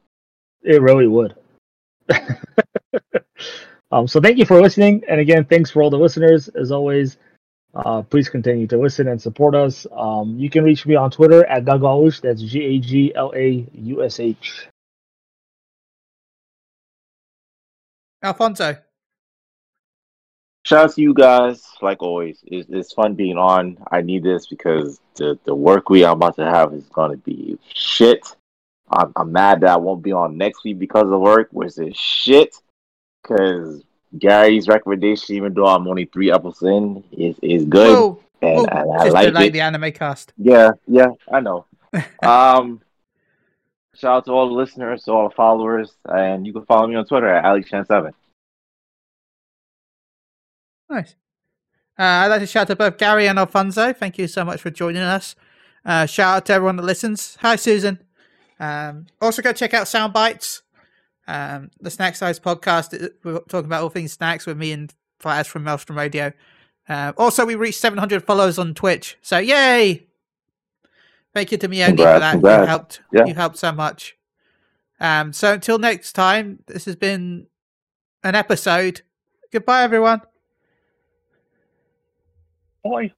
S2: It really would. [laughs] um, so thank you for listening, and again, thanks for all the listeners. As always, uh, please continue to listen and support us. Um, you can reach me on Twitter at Gaglaush. That's G A G L A U S H.
S1: Alfonso.
S3: Shout out to you guys, like always. It's, it's fun being on. I need this because the, the work we I'm about to have is going to be shit. I'm, I'm mad that I won't be on next week because of work, which is shit. Because Gary's recommendation, even though I'm only three episodes in, is, is good. And,
S1: well,
S3: and I
S1: just
S3: like
S1: like
S3: it.
S1: the anime cast.
S3: Yeah, yeah, I know. [laughs] um, shout out to all the listeners, to all the followers, and you can follow me on Twitter at AliChan7.
S1: Nice. Uh, I'd like to shout out to both Gary and Alfonso. Thank you so much for joining us. Uh, shout out to everyone that listens. Hi, Susan. Um, also, go check out Soundbites, um, the Snack Size podcast. uh, We're talking about all things snacks with me and Flash from Maelstrom Radio. Uh, also, we reached 700 followers on Twitch. So, yay! Thank you to Mioni for
S3: Congrats,
S1: that. You helped.
S3: Yeah.
S1: You helped so much. Um, so, until next time, this has been an episode. Goodbye, everyone.
S2: Boy.